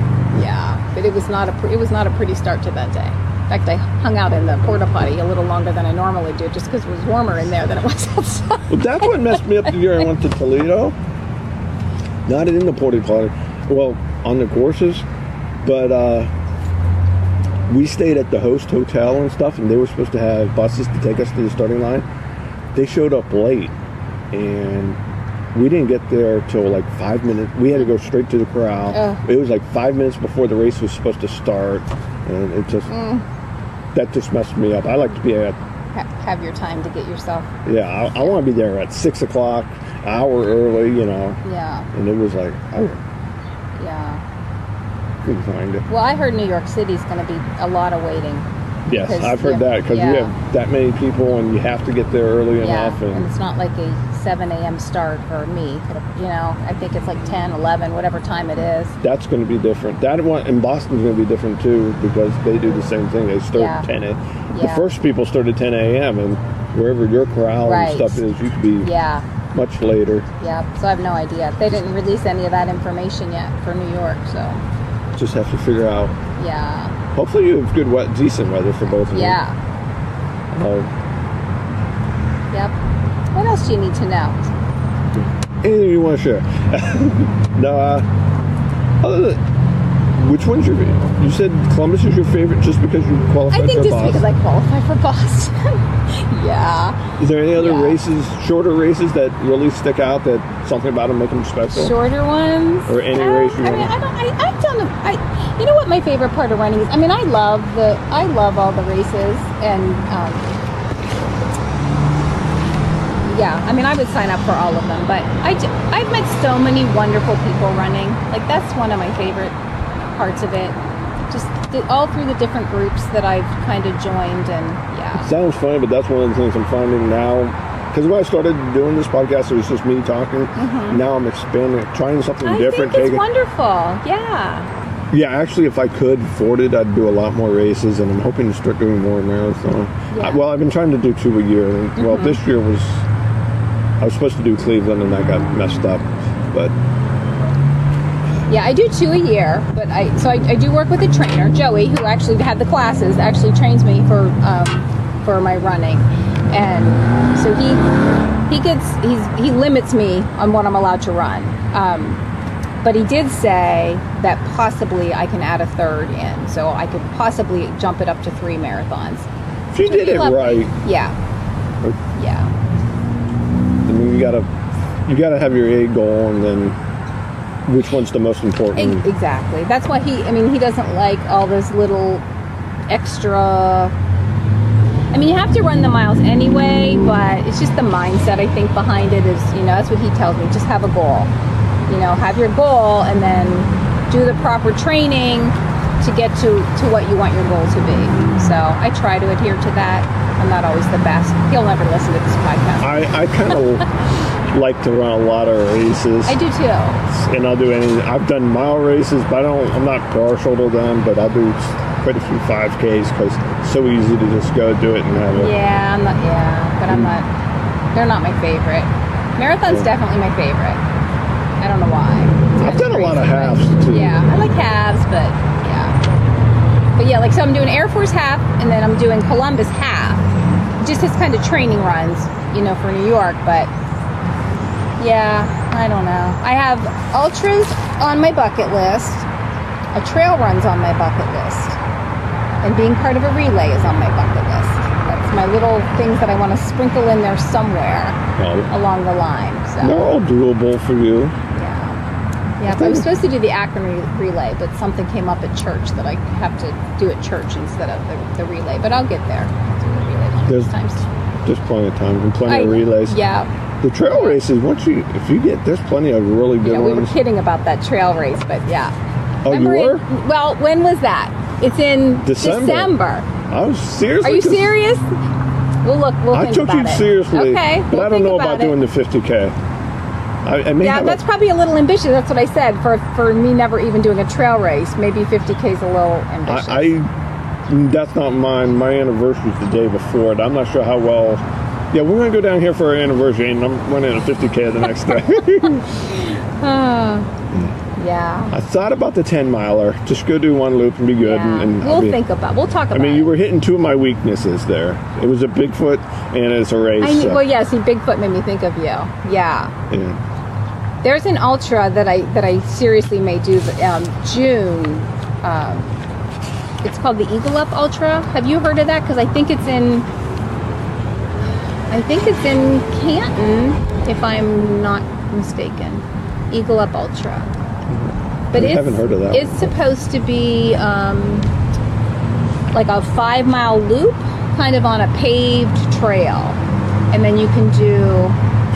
[SPEAKER 4] yeah. But it was not a it was not a pretty start to that day. In fact, I hung out in the porta potty a little longer than I normally do, just because it was warmer in there than it was outside.
[SPEAKER 3] Well, that's what messed me up the year I went to Toledo. Not in the porta potty, well, on the courses, but uh, we stayed at the host hotel and stuff, and they were supposed to have buses to take us to the starting line. They showed up late, and we didn't get there till like five minutes. We had to go straight to the corral.
[SPEAKER 4] Ugh.
[SPEAKER 3] It was like five minutes before the race was supposed to start, and it just mm. that just messed me up. I like to be at
[SPEAKER 4] Have your time to get yourself.
[SPEAKER 3] yeah, I, I want to be there at six o'clock, hour early, you know.
[SPEAKER 4] Yeah,
[SPEAKER 3] And it was like I
[SPEAKER 4] yeah.
[SPEAKER 3] couldn't find it.
[SPEAKER 4] Well, I heard New York City's going to be a lot of waiting.
[SPEAKER 3] Yes, I've heard that because
[SPEAKER 4] yeah.
[SPEAKER 3] you have that many people and you have to get there early
[SPEAKER 4] Yeah,
[SPEAKER 3] enough.
[SPEAKER 4] and
[SPEAKER 3] And
[SPEAKER 4] it's not like a 7 a.m. start for me. You know, I think it's like 10, 11, whatever time it is.
[SPEAKER 3] that's going to be different. That one in Boston's going to be different too because they do the same thing. They start
[SPEAKER 4] Yeah.
[SPEAKER 3] at 10 a. The first people start at 10 a.m. and wherever your corral
[SPEAKER 4] Right.
[SPEAKER 3] and stuff is, you could be
[SPEAKER 4] Yeah,
[SPEAKER 3] much later.
[SPEAKER 4] yeah. So I have no idea. They didn't release any of that information yet for New York. So
[SPEAKER 3] Just have to figure out.
[SPEAKER 4] yeah,
[SPEAKER 3] Hopefully, you have good, wet, decent weather for both of
[SPEAKER 4] yeah,
[SPEAKER 3] you. Uh,
[SPEAKER 4] yep. What else do you need to know?
[SPEAKER 3] anything you want to share? no. Uh, other than, which one's your favorite? You said Columbus is your favorite just because you qualified for Boston.
[SPEAKER 4] I think just
[SPEAKER 3] Boston.
[SPEAKER 4] because I qualify for Boston. yeah.
[SPEAKER 3] Is there any other
[SPEAKER 4] Yeah.
[SPEAKER 3] races, shorter races that really stick out? That something about them make them special?
[SPEAKER 4] Shorter ones.
[SPEAKER 3] Or any
[SPEAKER 4] Uh,
[SPEAKER 3] race you
[SPEAKER 4] I mean. I don't. I, I've done. A, I. You know what my favorite part of running is? I mean, I love the. I love all the races, and um, yeah. I mean, I would sign up for all of them, but I, I've met so many wonderful people running. Like that's one of my favorite parts of it. Just the, all through the different groups that I've kind of joined, and yeah.
[SPEAKER 3] Sounds funny, but that's one of the things I'm finding now. Because when I started doing this podcast, it was just me talking. Now I'm expanding, trying something
[SPEAKER 4] Mm-hmm. I
[SPEAKER 3] different.
[SPEAKER 4] think it's
[SPEAKER 3] taking-
[SPEAKER 4] wonderful. Yeah.
[SPEAKER 3] Yeah, actually, if I could afford it, I'd do a lot more races, and I'm hoping to start doing more marathon.
[SPEAKER 4] Yeah.
[SPEAKER 3] Well, I've been trying to do two a year. Well,
[SPEAKER 4] Mhm.
[SPEAKER 3] this year was I was supposed to do Cleveland, and that got messed up. But
[SPEAKER 4] Yeah, I do two a year, but I so I, I do work with a trainer, Joey, who actually had the classes, actually trains me for um, for my running, and so he he gets he's he limits me on what I'm allowed to run. Um, but he did say that possibly I can add a third in, so I could possibly jump it up to three marathons.
[SPEAKER 3] if you did it right,
[SPEAKER 4] Yeah, yeah,
[SPEAKER 3] you gotta you gotta have your A goal, and then which one's the most important?
[SPEAKER 4] Exactly. That's why he. I mean, he doesn't like all those little extra. I mean, you have to run the miles anyway, but it's just the mindset I think behind it is, you know, that's what he tells me. Just have a goal. You know, have your goal and then do the proper training to get to to what you want your goal to be. So I try to adhere to that. I'm not always the best. He'll never listen to this podcast.
[SPEAKER 3] I, I kind of like to run a lot of races.
[SPEAKER 4] I do too.
[SPEAKER 3] and I'll do any. I've done mile races, but I don't. I'm not partial to them, but I'll do quite a few 5Ks because it's so easy to just go do it and have it.
[SPEAKER 4] Yeah, I'm not. Yeah, but I'm mm. not. They're not my favorite. Marathon's definitely my favorite. I don't know why.
[SPEAKER 3] I've done a lot of halves too.
[SPEAKER 4] Yeah, I like halves, but yeah. But yeah, like so, I'm doing Air Force half, and then I'm doing Columbus half. Just as kind of training runs, you know, for New York. But yeah, I don't know. I have ultras on my bucket list. A trail runs on my bucket list and being part of a relay is on my bucket list. That's my little things that I want to sprinkle in there somewhere
[SPEAKER 3] Well,
[SPEAKER 4] along the line. So
[SPEAKER 3] they're all doable for you.
[SPEAKER 4] yeah, I was supposed to do the Akron re- relay, but something came up at church that I have to do at church instead of the, the relay. But I'll get there.
[SPEAKER 3] There's
[SPEAKER 4] times.
[SPEAKER 3] There's plenty of time and plenty
[SPEAKER 4] I-
[SPEAKER 3] of relays.
[SPEAKER 4] Yeah,
[SPEAKER 3] The trail races, once you if you get there's plenty of really good
[SPEAKER 4] yeah. We were kidding about that trail race, but yeah.
[SPEAKER 3] Oh, you were?
[SPEAKER 4] it- well, when was that? It's in
[SPEAKER 3] December.
[SPEAKER 4] December.
[SPEAKER 3] I was seriously.
[SPEAKER 4] Are you serious? We'll look. We'll
[SPEAKER 3] I took
[SPEAKER 4] about
[SPEAKER 3] you seriously,
[SPEAKER 4] Okay,
[SPEAKER 3] but
[SPEAKER 4] we'll
[SPEAKER 3] I don't know about,
[SPEAKER 4] it.
[SPEAKER 3] doing the 50k. I, I
[SPEAKER 4] Yeah, that's
[SPEAKER 3] a,
[SPEAKER 4] probably a little ambitious. That's what I said for for me never even doing a trail race. Maybe 50k is a little ambitious.
[SPEAKER 3] I, I that's not mine. My anniversary is the day before it. I'm not sure how well. Yeah, we're gonna go down here for our anniversary, and I'm running a 50k the next day.
[SPEAKER 4] Ah, Yeah.
[SPEAKER 3] I thought about the 10 miler. Just go do one loop and be good.
[SPEAKER 4] yeah.
[SPEAKER 3] And, and
[SPEAKER 4] we'll
[SPEAKER 3] be-
[SPEAKER 4] think about. We'll talk about.
[SPEAKER 3] I mean,
[SPEAKER 4] it.
[SPEAKER 3] you were hitting two of my weaknesses there. It was a Bigfoot and it's a race.
[SPEAKER 4] I,
[SPEAKER 3] so-
[SPEAKER 4] well, yeah. See, Bigfoot made me think of you. Yeah.
[SPEAKER 3] yeah.
[SPEAKER 4] There's an ultra that I that I seriously may do um, June. Um, it's called the Eagle Up Ultra. Have you heard of that? Because I think it's in. I think it's in Canton, if I'm not mistaken. Eagle Up Ultra. But
[SPEAKER 3] I
[SPEAKER 4] it's,
[SPEAKER 3] haven't heard of that
[SPEAKER 4] It's
[SPEAKER 3] one.
[SPEAKER 4] supposed to be um, like a five mile loop, kind of on a paved trail, and then you can do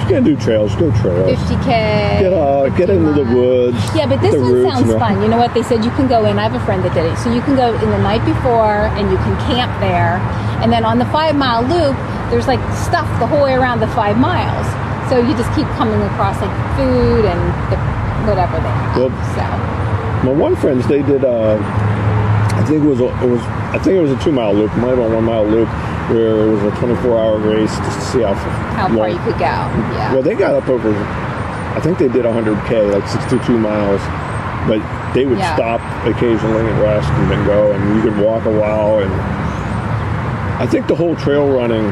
[SPEAKER 3] Going to do trails, go trails.
[SPEAKER 4] 50k.
[SPEAKER 3] Get, uh, get into the woods.
[SPEAKER 4] Yeah, but this one sounds fun. You know what? They said you can go in. I have a friend that did it. So you can go in the night before and you can camp there. And then on the five mile loop, there's like stuff the whole way around the five miles. So you just keep coming across like food and the, whatever they have.
[SPEAKER 3] Well-
[SPEAKER 4] so,
[SPEAKER 3] My one friends, they did. Uh, I think it was. It was. I think it was a two mile loop. Might have been a one mile loop where it was a 24 hour race just to see how,
[SPEAKER 4] how far you could go. Yeah.
[SPEAKER 3] Well, they got up over. I think they did 100k, like 62 miles, but they would
[SPEAKER 4] Yeah.
[SPEAKER 3] stop occasionally and rest and then go, and you could walk a while. And I think the whole trail running,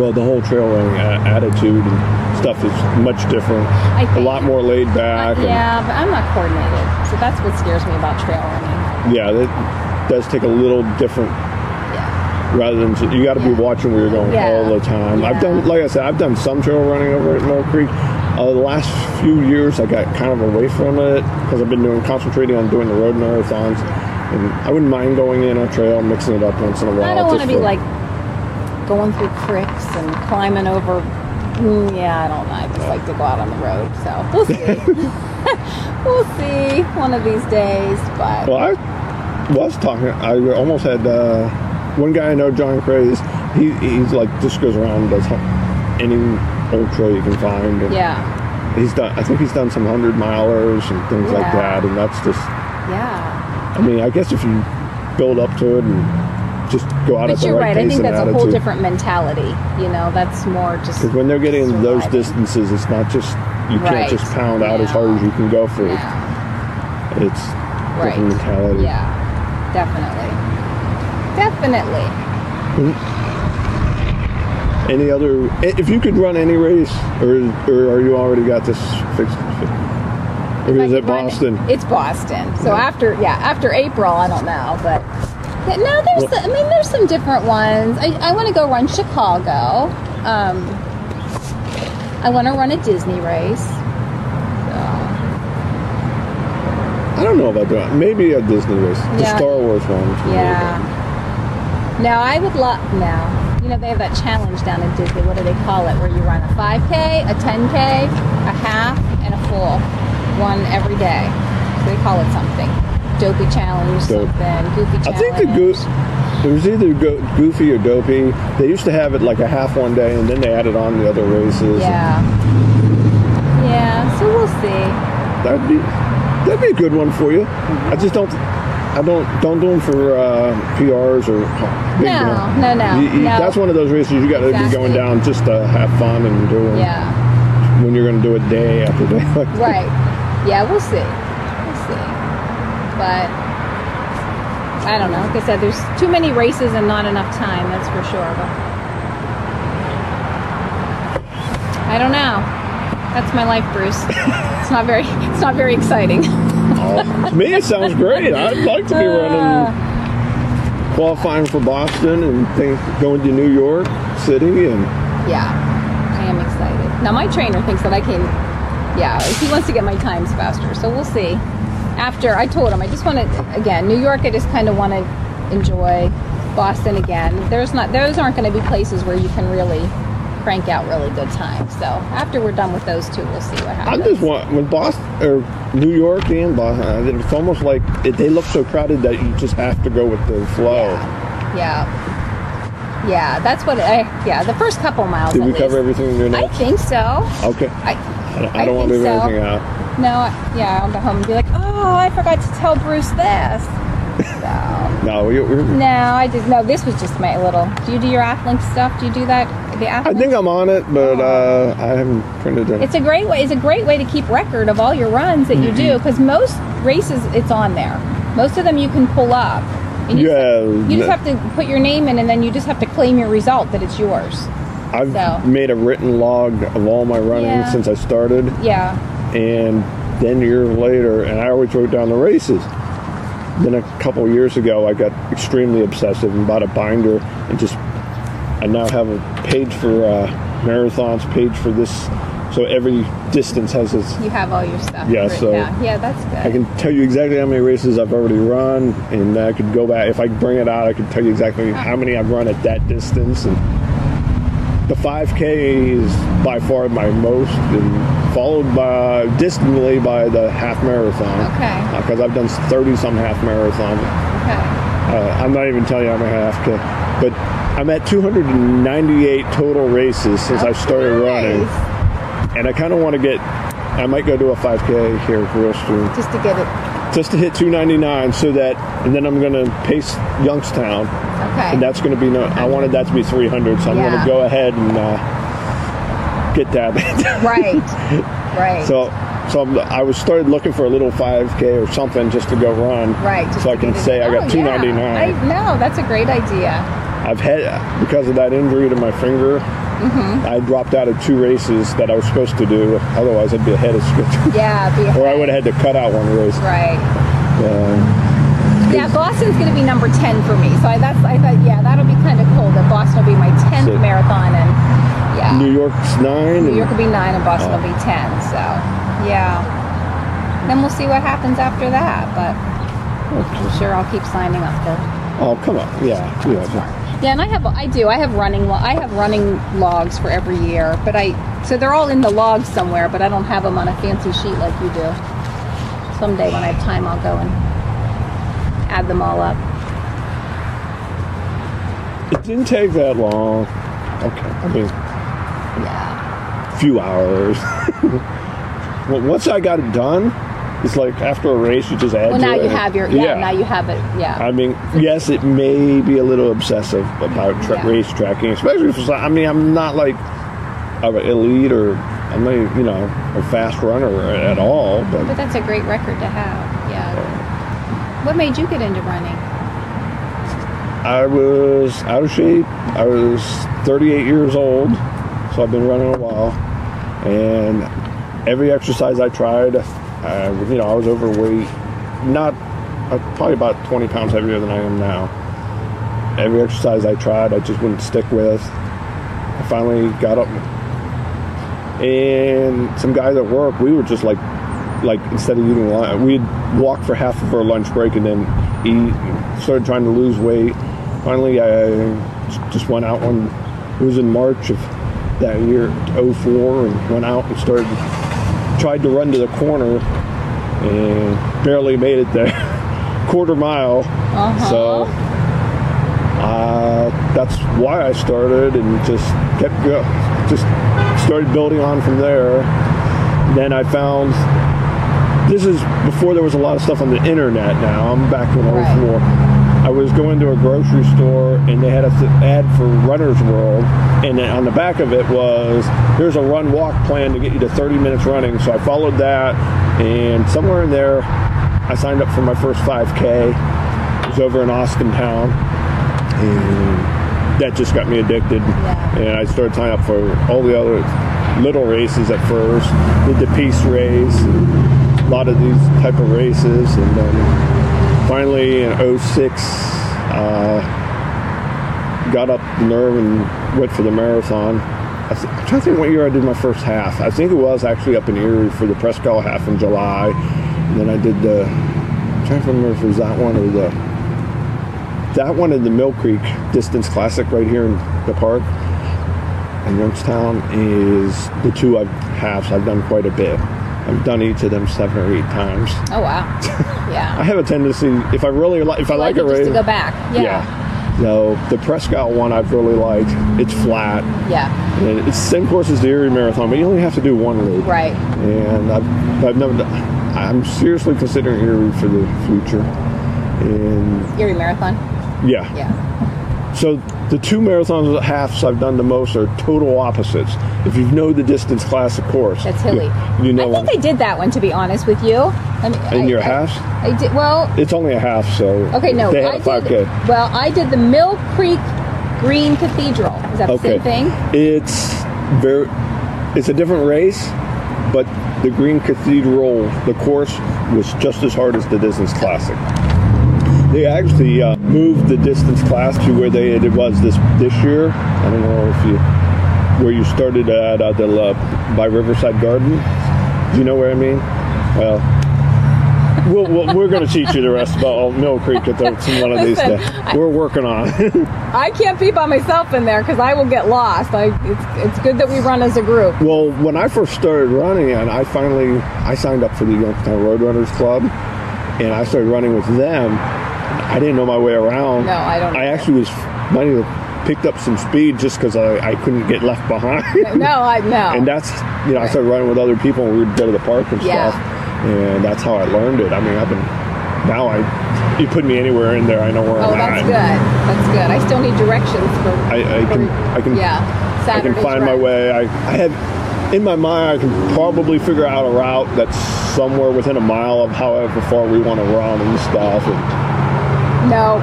[SPEAKER 3] well, the whole trail running attitude and stuff is much different.
[SPEAKER 4] I
[SPEAKER 3] A lot more laid back. and-
[SPEAKER 4] yeah, but I'm not coordinated. So that's what scares me about trail running.
[SPEAKER 3] yeah, that does take a little different. Rather than you got to be watching where you're going
[SPEAKER 4] Yeah.
[SPEAKER 3] all the time. I've done, like I said, I've done some trail running over at Mill Creek. Uh, the last few years, I got kind of away from it because I've been doing concentrating on doing the road marathons, and I wouldn't mind going in a trail, mixing it up once in a while.
[SPEAKER 4] I don't want to be like going through cricks and climbing over. Mm, yeah, I don't know. I just like to go out on the road. So we'll see. we'll see one of these days. But
[SPEAKER 3] Well, I was talking. I almost had uh, one guy I know, John Craze. He he's like just goes around and does any ultra trail you can find. And
[SPEAKER 4] yeah,
[SPEAKER 3] he's done. I think he's done some hundred milers and things like that. And that's just.
[SPEAKER 4] yeah.
[SPEAKER 3] I mean, I guess if you build up to it and just go out at
[SPEAKER 4] But
[SPEAKER 3] the
[SPEAKER 4] you're
[SPEAKER 3] right
[SPEAKER 4] right.
[SPEAKER 3] pace
[SPEAKER 4] I think
[SPEAKER 3] and
[SPEAKER 4] that's a
[SPEAKER 3] attitude.
[SPEAKER 4] whole different mentality. You know, that's more just.
[SPEAKER 3] Because when they're getting those distances, it's not just you can't just pound out as hard as you can go for it.
[SPEAKER 4] Yeah.
[SPEAKER 3] It's
[SPEAKER 4] Right.
[SPEAKER 3] different mentality.
[SPEAKER 4] Yeah. Definitely. Definitely.
[SPEAKER 3] Any other? If you could run any race, or or are you already got this fixed? Or is it
[SPEAKER 4] could run-
[SPEAKER 3] Boston?
[SPEAKER 4] It's Boston. So after yeah, after April, I don't know, but yeah, no, there's
[SPEAKER 3] Well-
[SPEAKER 4] I mean there's some different ones. I, I want to go run Chicago. Um, I want to run a Disney race.
[SPEAKER 3] I don't know about that. Maybe a Disney race, the
[SPEAKER 4] Yeah.
[SPEAKER 3] Star Wars one.
[SPEAKER 4] yeah. No, I would love now. You know they have that challenge down in Disney. What do they call it? Where you run a 5K, a 10K, a half, and a full, one every day. So they call it something. Dopey challenge,
[SPEAKER 3] Dope.
[SPEAKER 4] something. Goofy challenge.
[SPEAKER 3] I think the Goose. It was either go, Goofy or Dopey. They used to have it like a half one day, and then they added on the other races.
[SPEAKER 4] Yeah. Yeah. So we'll see.
[SPEAKER 3] That'd be that'd be a good one for you. I just don't. I don't don't do them for uh, PRs or.
[SPEAKER 4] No, no, no,
[SPEAKER 3] you- you-
[SPEAKER 4] no.
[SPEAKER 3] That's one of those races you got to be going down just to have fun and do 'em
[SPEAKER 4] Yeah.
[SPEAKER 3] when you're going to do it day after day. like that.
[SPEAKER 4] Right. Yeah. We'll see. We'll see. But I don't know. Like I said, there's too many races and not enough time. That's for sure. But I don't know. That's my life, Bruce. It's not very. It's not very exciting.
[SPEAKER 3] To me, it sounds great. I'd like to be uh, running, qualifying for Boston and think, going to New York City and
[SPEAKER 4] Yeah, I am excited. Now my trainer thinks that I can. Yeah, he wants to get my times faster, so we'll see. After I told him, I just want to again New York. I just kind of want to enjoy Boston again. There's not; those aren't going to be places where you can really crank out really good times. So after we're done with those two, we'll see what happens.
[SPEAKER 3] I just want when Boston or New York and Boston, it's almost like it, they look so crowded that you just have to go with the flow.
[SPEAKER 4] yeah, yeah. That's what. I, yeah, the first couple miles.
[SPEAKER 3] Did we cover everything in your
[SPEAKER 4] I think so.
[SPEAKER 3] okay.
[SPEAKER 4] I,
[SPEAKER 3] I don't, I don't want to leave
[SPEAKER 4] so.
[SPEAKER 3] anything out.
[SPEAKER 4] No, I- yeah, I'll go home and be like, oh, I forgot to tell Bruce this. So,
[SPEAKER 3] No, we, we're,
[SPEAKER 4] no, I did. No, this was just my little. Do you do your athlete stuff? Do you do that? The
[SPEAKER 3] I think I'm on it, but uh, I haven't printed it.
[SPEAKER 4] It's a great way. It's a great way to keep record of all your runs that you
[SPEAKER 3] Mm-hmm.
[SPEAKER 4] do because most races it's on there. Most of them you can pull up. And you
[SPEAKER 3] Yeah,
[SPEAKER 4] Just, you just have to put your name in, and then you just have to claim your result that it's yours.
[SPEAKER 3] I've
[SPEAKER 4] so.
[SPEAKER 3] made a written log of all my running
[SPEAKER 4] Yeah.
[SPEAKER 3] since I started,
[SPEAKER 4] Yeah.
[SPEAKER 3] and then a year later, and I always wrote down the races. Then a couple years ago, I got extremely obsessive and bought a binder and just. I now have a page for uh, marathons, page for this, so every distance has its.
[SPEAKER 4] You have all your stuff.
[SPEAKER 3] Yeah, so-
[SPEAKER 4] down. yeah, that's good.
[SPEAKER 3] I can tell you exactly how many races I've already run, and I could go back. If I bring it out, I could tell you exactly how many I've run at that distance. And the 5K is by far my most, and followed by distantly by the half marathon.
[SPEAKER 4] Okay.
[SPEAKER 3] Because I've done 30 some half marathon.
[SPEAKER 4] okay.
[SPEAKER 3] Uh, I'm not even telling you how many half K, but I'm at 298 total races since I started running, and I kind of want to get. I might go do a 5K here real soon
[SPEAKER 4] Just to get it.
[SPEAKER 3] just to hit 299 so that and then i'm going to pace youngstown
[SPEAKER 4] Okay.
[SPEAKER 3] and that's going to be no i wanted that to be 300 so i'm gonna go ahead and uh, get that
[SPEAKER 4] right. Right.
[SPEAKER 3] so so I'm, i was started looking for a little 5k or something just to go run
[SPEAKER 4] Right.
[SPEAKER 3] so i can
[SPEAKER 4] get it-
[SPEAKER 3] say i
[SPEAKER 4] Oh,
[SPEAKER 3] got
[SPEAKER 4] yeah.
[SPEAKER 3] 299
[SPEAKER 4] I, no, that's a great idea.
[SPEAKER 3] I've had because of that injury to my finger
[SPEAKER 4] Mm-hmm.
[SPEAKER 3] i dropped out of two races that i was supposed to do otherwise i'd be ahead of schedule
[SPEAKER 4] Yeah. Be
[SPEAKER 3] or i would have had to cut out one race
[SPEAKER 4] Right.
[SPEAKER 3] uh,
[SPEAKER 4] Yeah, Boston's going to be number 10 for me. So I, that's, I thought, yeah, that'll be kind of cool that Boston will be my 10th
[SPEAKER 3] So-
[SPEAKER 4] marathon. And yeah,
[SPEAKER 3] new york's nine
[SPEAKER 4] New York will be 9 and Boston will be 10. So yeah. Then we'll see what happens after that. But I'm sure I'll keep signing up for
[SPEAKER 3] oh come on yeah yeah
[SPEAKER 4] Yeah, and I have I do I have running I have running logs for every year, but I so they're all in the logs somewhere, but I don't have them on a fancy sheet like you do. Someday when I have time, I'll go and add them all up.
[SPEAKER 3] It didn't take that long. Okay, I mean,
[SPEAKER 4] Yeah,
[SPEAKER 3] a few hours. well, once I got it done, it's like after a race, you just add.
[SPEAKER 4] well now
[SPEAKER 3] it.
[SPEAKER 4] you have your yeah, now you have it yeah.
[SPEAKER 3] I mean, yes, it may be a little obsessive about tra-
[SPEAKER 4] Yeah.
[SPEAKER 3] race tracking, especially for. I mean, I'm not like an elite or I'm not, you know, a fast runner at all, but
[SPEAKER 4] but that's a great record to have. Yeah. What made you get into running?
[SPEAKER 3] I was out of shape. I was 38 years old, so I've been running a while. And every exercise I tried, I, you know, I was overweight. Not, uh, probably about 20 pounds heavier than I am now. Every exercise I tried, I just wouldn't stick with. I finally got up, and some guys at work, we were just like, like instead of eating lunch, we'd walk for half of our lunch break and then eat. Started trying to lose weight. Finally, I just went out one. It was in March of that year, 04, and went out and started. Tried to run to the corner and barely made it there, quarter mile.
[SPEAKER 4] Uh-huh.
[SPEAKER 3] So uh, that's why I started and just kept go, just started building on from there. Then I found this is before there was a lot of stuff on the internet. Now I'm back when in
[SPEAKER 4] Right.
[SPEAKER 3] 04. I was going to a grocery store and they had an ad for Runner's World, and on the back of it was here's a run walk plan to get you to 30 minutes running. So I followed that, and somewhere in there, I signed up for my first 5K. It was over in Austintown, and that just got me addicted.
[SPEAKER 4] Yeah.
[SPEAKER 3] And I started signing up for all the other little races at first, did the peace race, a lot of these type of races, and then finally in 06, uh, got up the nerve and went for the marathon. I th- I'm trying to think what year I did my first half. I think it was actually up in Erie for the Presque Isle half in July. And then I did the, I'm trying to remember if it was that one or the, that one in the Mill Creek Distance Classic right here in the park in Youngstown is the two I've halves I've done quite a bit. I've done each of them seven or eight times.
[SPEAKER 4] Oh wow.
[SPEAKER 3] I have a tendency if I really like if I like,
[SPEAKER 4] it
[SPEAKER 3] a
[SPEAKER 4] just
[SPEAKER 3] race,
[SPEAKER 4] to go back. Yeah.
[SPEAKER 3] yeah. No, the Presque Isle one I've really liked. It's flat.
[SPEAKER 4] Yeah.
[SPEAKER 3] And it's the same course as the Erie Marathon, but you only have to do one loop.
[SPEAKER 4] Right.
[SPEAKER 3] And I've, I've never done, I'm seriously considering Erie for the future. And
[SPEAKER 4] Erie Marathon.
[SPEAKER 3] yeah,
[SPEAKER 4] Yeah.
[SPEAKER 3] So the two marathons and halves I've done the most are total opposites. If you know the distance classic course,
[SPEAKER 4] That's hilly.
[SPEAKER 3] You, you know
[SPEAKER 4] I think I did that one to be honest with you. I mean,
[SPEAKER 3] in
[SPEAKER 4] I,
[SPEAKER 3] your halves.
[SPEAKER 4] I did well.
[SPEAKER 3] It's only a half, so
[SPEAKER 4] Okay, no,
[SPEAKER 3] they had
[SPEAKER 4] I
[SPEAKER 3] a five
[SPEAKER 4] did. Well, I did the Mill Creek Green Cathedral. Is that the
[SPEAKER 3] Okay,
[SPEAKER 4] same thing?
[SPEAKER 3] it's very. It's a different race, but the Green Cathedral, the course was just as hard as the distance classic. They actually uh, moved the distance class to where they it was this this year. I don't know if you where you started at uh, the uh, by Riverside Garden. Do you know where I mean? Well, we'll, we'll, we're going to teach you the rest about Mill Creek at the, one of these
[SPEAKER 4] Listen,
[SPEAKER 3] days. We're working on. it.
[SPEAKER 4] I can't be by myself in there because I will get lost. I, it's, it's good that we run as a group.
[SPEAKER 3] Well, when I first started running, and I finally I signed up for the Youngstown Roadrunners Club, and I started running with them. I didn't know my way around.
[SPEAKER 4] No, I don't
[SPEAKER 3] I
[SPEAKER 4] either.
[SPEAKER 3] actually was might have picked up some speed just because I, I couldn't get left behind.
[SPEAKER 4] No, I know.
[SPEAKER 3] and that's you know I started running with other people, and we would go to the park and
[SPEAKER 4] Yeah.
[SPEAKER 3] stuff, and that's how I learned it. I mean, I've been now I you put me anywhere in there, I know where
[SPEAKER 4] oh,
[SPEAKER 3] I'm
[SPEAKER 4] that's
[SPEAKER 3] at.
[SPEAKER 4] That's good. That's good. I still need directions for.
[SPEAKER 3] I, I can I can
[SPEAKER 4] yeah.
[SPEAKER 3] I can find my way. I, I have in my mind I can probably figure out a route that's somewhere within a mile of however far we want to run and stuff. And
[SPEAKER 4] No.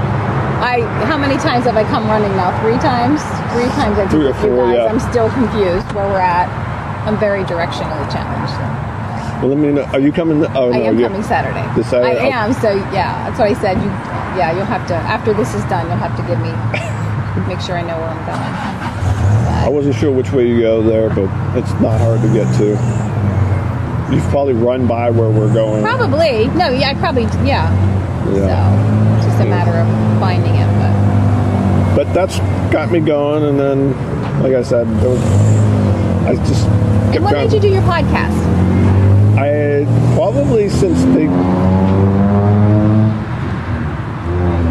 [SPEAKER 4] I how many times have I come running now? Three times? Three times I
[SPEAKER 3] Three or four,
[SPEAKER 4] guys.
[SPEAKER 3] Yeah.
[SPEAKER 4] I'm still confused where we're at. I'm very directionally challenged. so.
[SPEAKER 3] well, let me know. Are you coming? Oh
[SPEAKER 4] I
[SPEAKER 3] no,
[SPEAKER 4] am coming Saturday.
[SPEAKER 3] This Saturday?
[SPEAKER 4] I oh. am. So yeah, that's what I said. You, yeah, you'll have to after this is done. You'll have to give me make sure I know where I'm going.
[SPEAKER 3] I wasn't sure which way you go there, but it's not hard to get to. You've probably run by where we're going.
[SPEAKER 4] Probably no. Yeah, I probably yeah.
[SPEAKER 3] Yeah.
[SPEAKER 4] So just a mm. matter of finding it. But
[SPEAKER 3] But that's got me going, and then, like I said, was, I just kept
[SPEAKER 4] and what
[SPEAKER 3] trying-
[SPEAKER 4] made you do your podcast?
[SPEAKER 3] I probably since they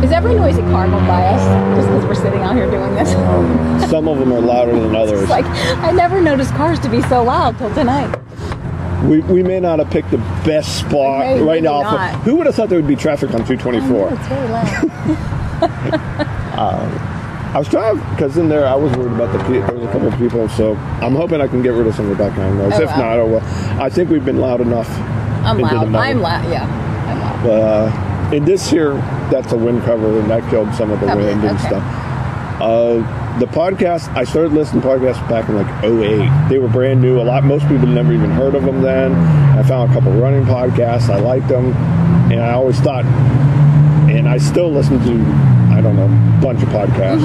[SPEAKER 4] Is every noisy car going by us just because we're sitting out here doing this?
[SPEAKER 3] some of them are louder than others.
[SPEAKER 4] Like I never noticed cars to be so loud till tonight.
[SPEAKER 3] We, we may not have picked the best spot
[SPEAKER 4] Maybe
[SPEAKER 3] right now. Who would have thought there would be traffic on
[SPEAKER 4] Oh,
[SPEAKER 3] 224?
[SPEAKER 4] it's very loud.
[SPEAKER 3] I was trying because in there I was worried about the there was a couple of people, so I'm hoping I can get rid of some of the background noise.
[SPEAKER 4] Oh,
[SPEAKER 3] if
[SPEAKER 4] wow.
[SPEAKER 3] not, oh well. I think we've been loud enough.
[SPEAKER 4] I'm loud. I'm loud. Yeah, I'm loud.
[SPEAKER 3] But uh, in this here, that's a wind cover, and that killed some of the
[SPEAKER 4] Okay,
[SPEAKER 3] wind and
[SPEAKER 4] okay.
[SPEAKER 3] stuff. Uh, the podcast, I started listening to podcasts back in like 08. They were brand new. A lot, most people never even heard of them then. I found a couple running podcasts. I liked them, and I always thought, and I still listen to, I don't know, a bunch of podcasts.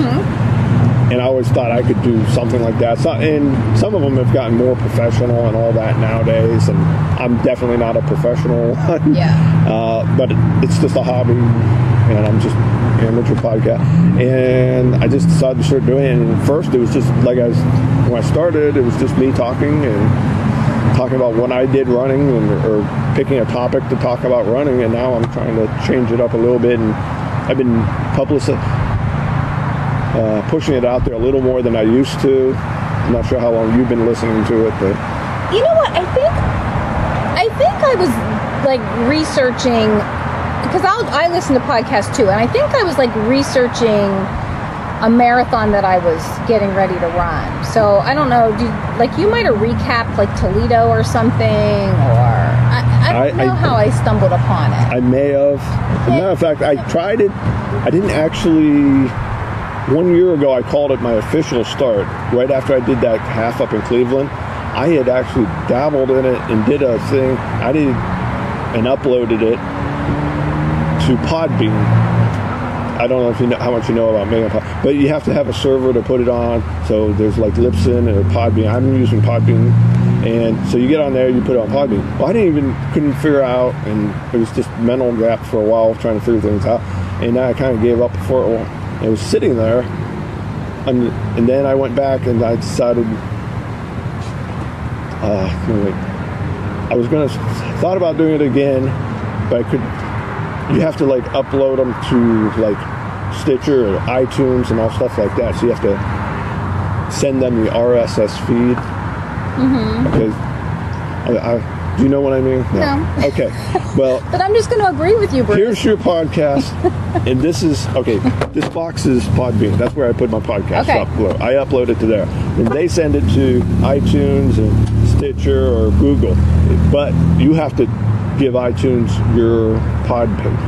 [SPEAKER 3] And I always thought I could do something like that. So, and some of them have gotten more professional and all that nowadays. And I'm definitely not a professional one.
[SPEAKER 4] Yeah.
[SPEAKER 3] Uh, but it's just a hobby, and I'm just amateur podcast. And I just decided to start doing it. And first, it was just like I was when I started, it was just me talking and talking about what I did running, and, or picking a topic to talk about running. And now I'm trying to change it up a little bit, and I've been publicizing uh, pushing it out there a little more than I used to. I'm not sure how long you've been listening to it, but
[SPEAKER 4] You know what? I think I think I was like researching because I'll I listen to podcasts too, and I think I was like researching a marathon that I was getting ready to run. So I don't know, do, like you might have recapped like Toledo or something, or I, I don't
[SPEAKER 3] I-
[SPEAKER 4] know
[SPEAKER 3] I-
[SPEAKER 4] how I stumbled upon it.
[SPEAKER 3] I may have. As a matter of fact, I tried it. I didn't actually. One year ago, I called it my official start. Right after I did that half up in Cleveland, I had actually dabbled in it and did a thing. I did and uploaded it to Podbean. I don't know if you know how much you know about Megapod, but you have to have a server to put it on. So there's like Libsyn and Podbean. I'm using Podbean, and so you get on there, you put it on Podbean. Well, I didn't even couldn't figure out, and it was just mental gap for a while trying to figure things out. And I kind of gave up before it. It was sitting there, and, and then I went back and I decided. Uh. I was gonna thought about doing it again, but I could. You have to like upload them to like Stitcher or iTunes and all stuff like that. So you have to send them the RSS feed. Mm-hmm. Because I, I Do you know what I mean?
[SPEAKER 4] No.
[SPEAKER 3] Okay. Well,
[SPEAKER 4] But I'm just going to agree with you, Bruce.
[SPEAKER 3] here's your podcast, and this is okay. This box is Podbean. That's where I put my podcast
[SPEAKER 4] Okay.
[SPEAKER 3] upload. I upload it to there, and they send it to iTunes and Stitcher or Google. But you have to give iTunes your pod,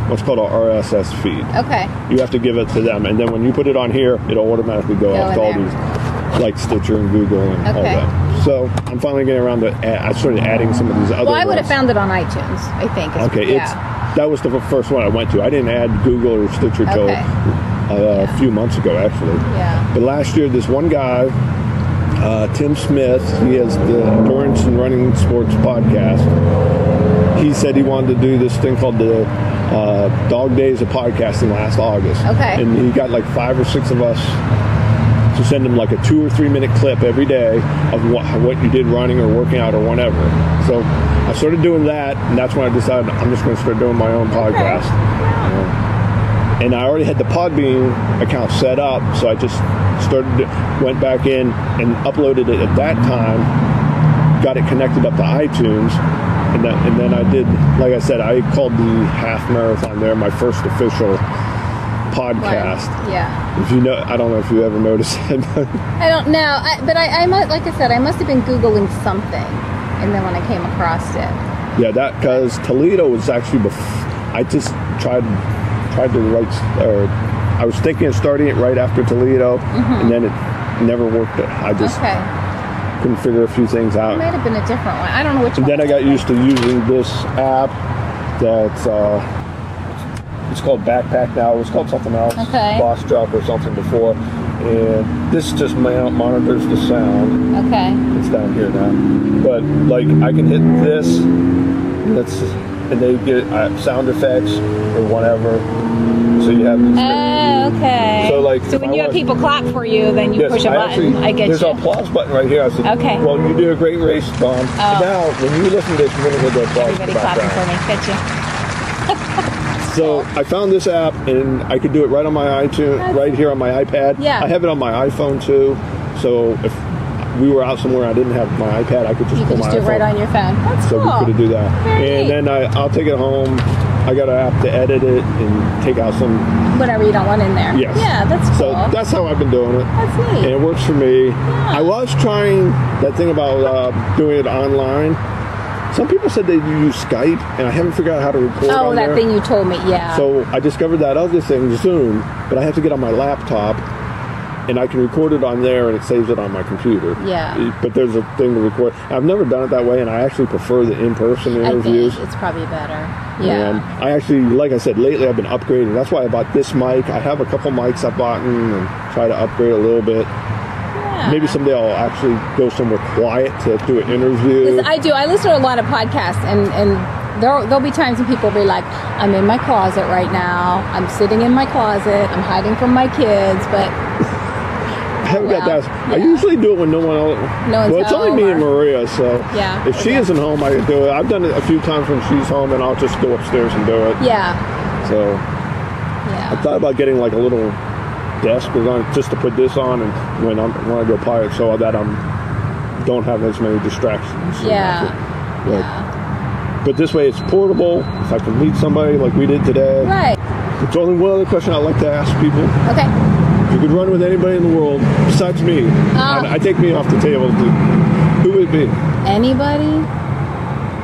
[SPEAKER 3] what's called a RSS feed.
[SPEAKER 4] Okay.
[SPEAKER 3] You have to give it to them, and then when you put it on here, it'll automatically go,
[SPEAKER 4] Go
[SPEAKER 3] up to all
[SPEAKER 4] there.
[SPEAKER 3] these, like Stitcher and Google and all
[SPEAKER 4] Okay.
[SPEAKER 3] that. So I'm finally getting around to. Add, I started adding some of these other.
[SPEAKER 4] Well, I would have found it on iTunes, I think.
[SPEAKER 3] Okay,
[SPEAKER 4] yeah.
[SPEAKER 3] it's that was the first one I went to. I didn't add Google or Stitcher till
[SPEAKER 4] Okay.
[SPEAKER 3] uh, a few months ago, actually.
[SPEAKER 4] Yeah.
[SPEAKER 3] But last year, this one guy, uh, Tim Smith, he has the Endurance and Running Sports podcast. He said he wanted to do this thing called the uh, Dog Days of Podcasting last August.
[SPEAKER 4] Okay.
[SPEAKER 3] And he got like five or six of us to send him like a two or three minute clip every day of what, what you did running or working out or whatever. So I started doing that, and that's when I decided I'm just going to start doing my own podcast. And I already had the Podbean account set up, so I just started, went back in and uploaded it at that time, got it connected up to iTunes, and then, and then I did, like I said, I called the half marathon there my first official podcast.
[SPEAKER 4] Yeah.
[SPEAKER 3] If you know, I don't know if you ever noticed it, but
[SPEAKER 4] I don't know, I, but I, I must, like I said, I must have been googling something, and then when I came across it,
[SPEAKER 3] yeah, that because Toledo was actually bef- I just tried tried to write, or I was thinking of starting it right after Toledo, and then it never worked. I just
[SPEAKER 4] Mm-hmm. okay,
[SPEAKER 3] couldn't figure a few things out.
[SPEAKER 4] it might have been a different one. I don't know which
[SPEAKER 3] And then I got used to using this app that's uh, it's called Backpack now. It was called something else,
[SPEAKER 4] Okay.
[SPEAKER 3] Bossjock or something before. And this just monitors the sound.
[SPEAKER 4] Okay.
[SPEAKER 3] It's down here now. But like I can hit this, that's and they get uh, sound effects or whatever. So you have.
[SPEAKER 4] Oh, okay.
[SPEAKER 3] So, like,
[SPEAKER 4] so when you have people clap for you, then you
[SPEAKER 3] Yes,
[SPEAKER 4] push a
[SPEAKER 3] I
[SPEAKER 4] button.
[SPEAKER 3] actually-
[SPEAKER 4] I get
[SPEAKER 3] There's
[SPEAKER 4] you.
[SPEAKER 3] an applause button right here. I said,
[SPEAKER 4] Okay. Oh.
[SPEAKER 3] Well, you did a great race, Dawn. Now, when you listen to this, you're hear the applause.
[SPEAKER 4] Everybody clapping for me. Get you.
[SPEAKER 3] So I found this app, and I could do it right on my iTunes, right here on my iPad.
[SPEAKER 4] Yeah.
[SPEAKER 3] I have it on my iPhone too. So if we were out somewhere, I didn't have my iPad, I could just
[SPEAKER 4] You can just do it right on your phone. That's
[SPEAKER 3] So
[SPEAKER 4] cool.
[SPEAKER 3] we could do that.
[SPEAKER 4] Very
[SPEAKER 3] and
[SPEAKER 4] neat.
[SPEAKER 3] then I, I'll take it home. I got an app to edit it and take out some.
[SPEAKER 4] Whatever you don't want in there.
[SPEAKER 3] Yes.
[SPEAKER 4] Yeah, that's cool.
[SPEAKER 3] So that's how I've been doing it.
[SPEAKER 4] That's neat.
[SPEAKER 3] And it works for me. I was trying that thing about uh, doing it online. Some people said they use Skype, and I haven't figured out how to record.
[SPEAKER 4] Oh, that
[SPEAKER 3] there.
[SPEAKER 4] thing you told me. Yeah.
[SPEAKER 3] So I discovered that other thing, Zoom, but I have to get on my laptop, and I can record it on there, and it saves it on my computer.
[SPEAKER 4] Yeah.
[SPEAKER 3] But there's a thing to record. I've never done it that way, and I actually prefer the in-person interviews.
[SPEAKER 4] it's probably better.
[SPEAKER 3] Um,
[SPEAKER 4] yeah. And.
[SPEAKER 3] I actually, like I said, lately I've been upgrading. That's why I bought this mic. I have a couple mics I've bought and try to upgrade a little bit.
[SPEAKER 4] yeah.
[SPEAKER 3] Maybe someday I'll actually go somewhere quiet to do an interview.
[SPEAKER 4] I do. I listen to a lot of podcasts, and and there there'll be times when people will be like, "I'm in my closet right now. I'm sitting in my closet. I'm hiding from my kids." But
[SPEAKER 3] haven't got that. I usually do it when no one else.
[SPEAKER 4] No one's
[SPEAKER 3] well, it's only me and Maria, so
[SPEAKER 4] Yeah,
[SPEAKER 3] if she
[SPEAKER 4] okay.
[SPEAKER 3] isn't home, I can do it. I've done it a few times when she's home, and I'll just go upstairs and do it.
[SPEAKER 4] yeah,
[SPEAKER 3] So I thought about getting like a little desk or something just to put this on, and when I'm when I go pirate, so that I'm don't have as many distractions.
[SPEAKER 4] yeah,
[SPEAKER 3] But,
[SPEAKER 4] yeah.
[SPEAKER 3] but this way, it's portable. If I can meet somebody like we did today,
[SPEAKER 4] Right.
[SPEAKER 3] It's only one other question I'd like to ask people.
[SPEAKER 4] Okay.
[SPEAKER 3] Could run with anybody in the world besides me,
[SPEAKER 4] Oh.
[SPEAKER 3] I, I take me off the table. Who would it be?
[SPEAKER 4] Anybody?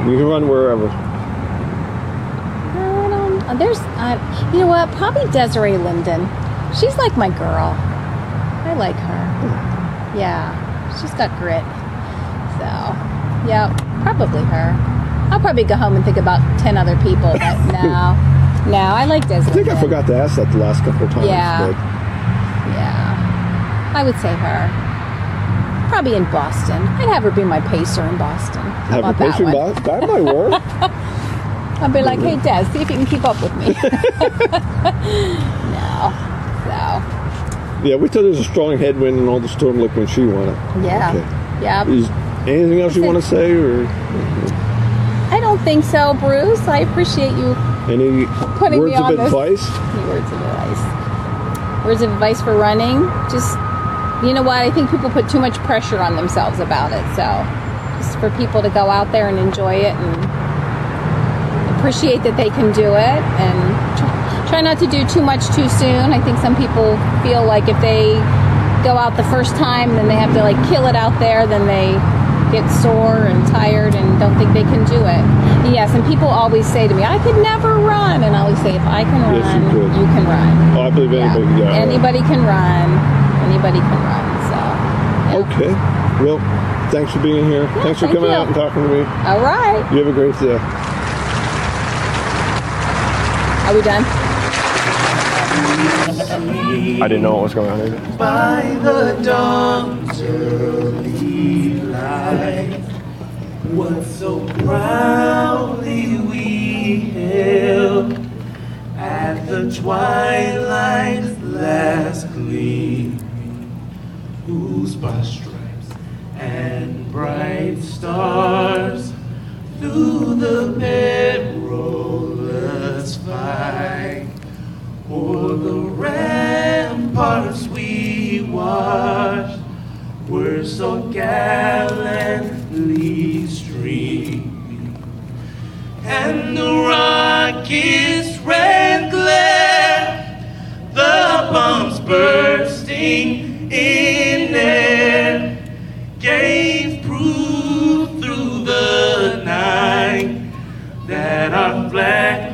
[SPEAKER 3] You can run wherever.
[SPEAKER 4] I don't. uh, There's. Uh, you know what? Probably Desiree Linden. She's like my girl. I like her. Yeah. She's got grit. So, yeah, probably her. I'll probably go home and think about ten other people, but no, no, I like Desiree.
[SPEAKER 3] I think I forgot to ask that the last couple of times.
[SPEAKER 4] Yeah. Yeah, I would say her. Probably in Boston. I'd have her be my pacer in Boston. How
[SPEAKER 3] Have a patient
[SPEAKER 4] one?
[SPEAKER 3] box? That might work.
[SPEAKER 4] I'd be like, hey, Des, see if you can keep up with me. no. So,
[SPEAKER 3] yeah, wait till there's a strong headwind and all the storm like when she won it.
[SPEAKER 4] yeah.
[SPEAKER 3] Okay.
[SPEAKER 4] Yeah.
[SPEAKER 3] Is anything else you want to say or
[SPEAKER 4] I don't think so, Bruce. I appreciate you.
[SPEAKER 3] any
[SPEAKER 4] Putting me
[SPEAKER 3] words of
[SPEAKER 4] on this.
[SPEAKER 3] advice?
[SPEAKER 4] Any words of advice? Words of advice for running? Just, you know what? I think people put too much pressure on themselves about it. So, is for people to go out there and enjoy it and appreciate that they can do it and try not to do too much too soon. I think some people feel like if they go out the first time, then they have to like kill it out there, then they get sore and tired and don't think they can do it. Yes, and people always say to me, I could never run. And I always say, if I can
[SPEAKER 3] Yes, you
[SPEAKER 4] run,
[SPEAKER 3] could.
[SPEAKER 4] you can run.
[SPEAKER 3] Oh, I believe
[SPEAKER 4] Yeah.
[SPEAKER 3] anybody. Yeah.
[SPEAKER 4] Anybody can run. Anybody can run. So, yeah.
[SPEAKER 3] Okay. Well, thanks for being here. thanks for
[SPEAKER 4] thank
[SPEAKER 3] coming
[SPEAKER 4] you.
[SPEAKER 3] out and talking to me.
[SPEAKER 4] All right.
[SPEAKER 3] You have a great day.
[SPEAKER 4] Are we done?
[SPEAKER 3] I didn't know what was going on either.
[SPEAKER 2] by the dawn's early light. What so proudly we hailed at the twilight's last gleam, whose by stripes and bright stars through the perilous fight. O'er the ramparts we watched were so gallantly streaming, and the rocket's red glare, the bombs bursting in air, gave proof through the night that our flag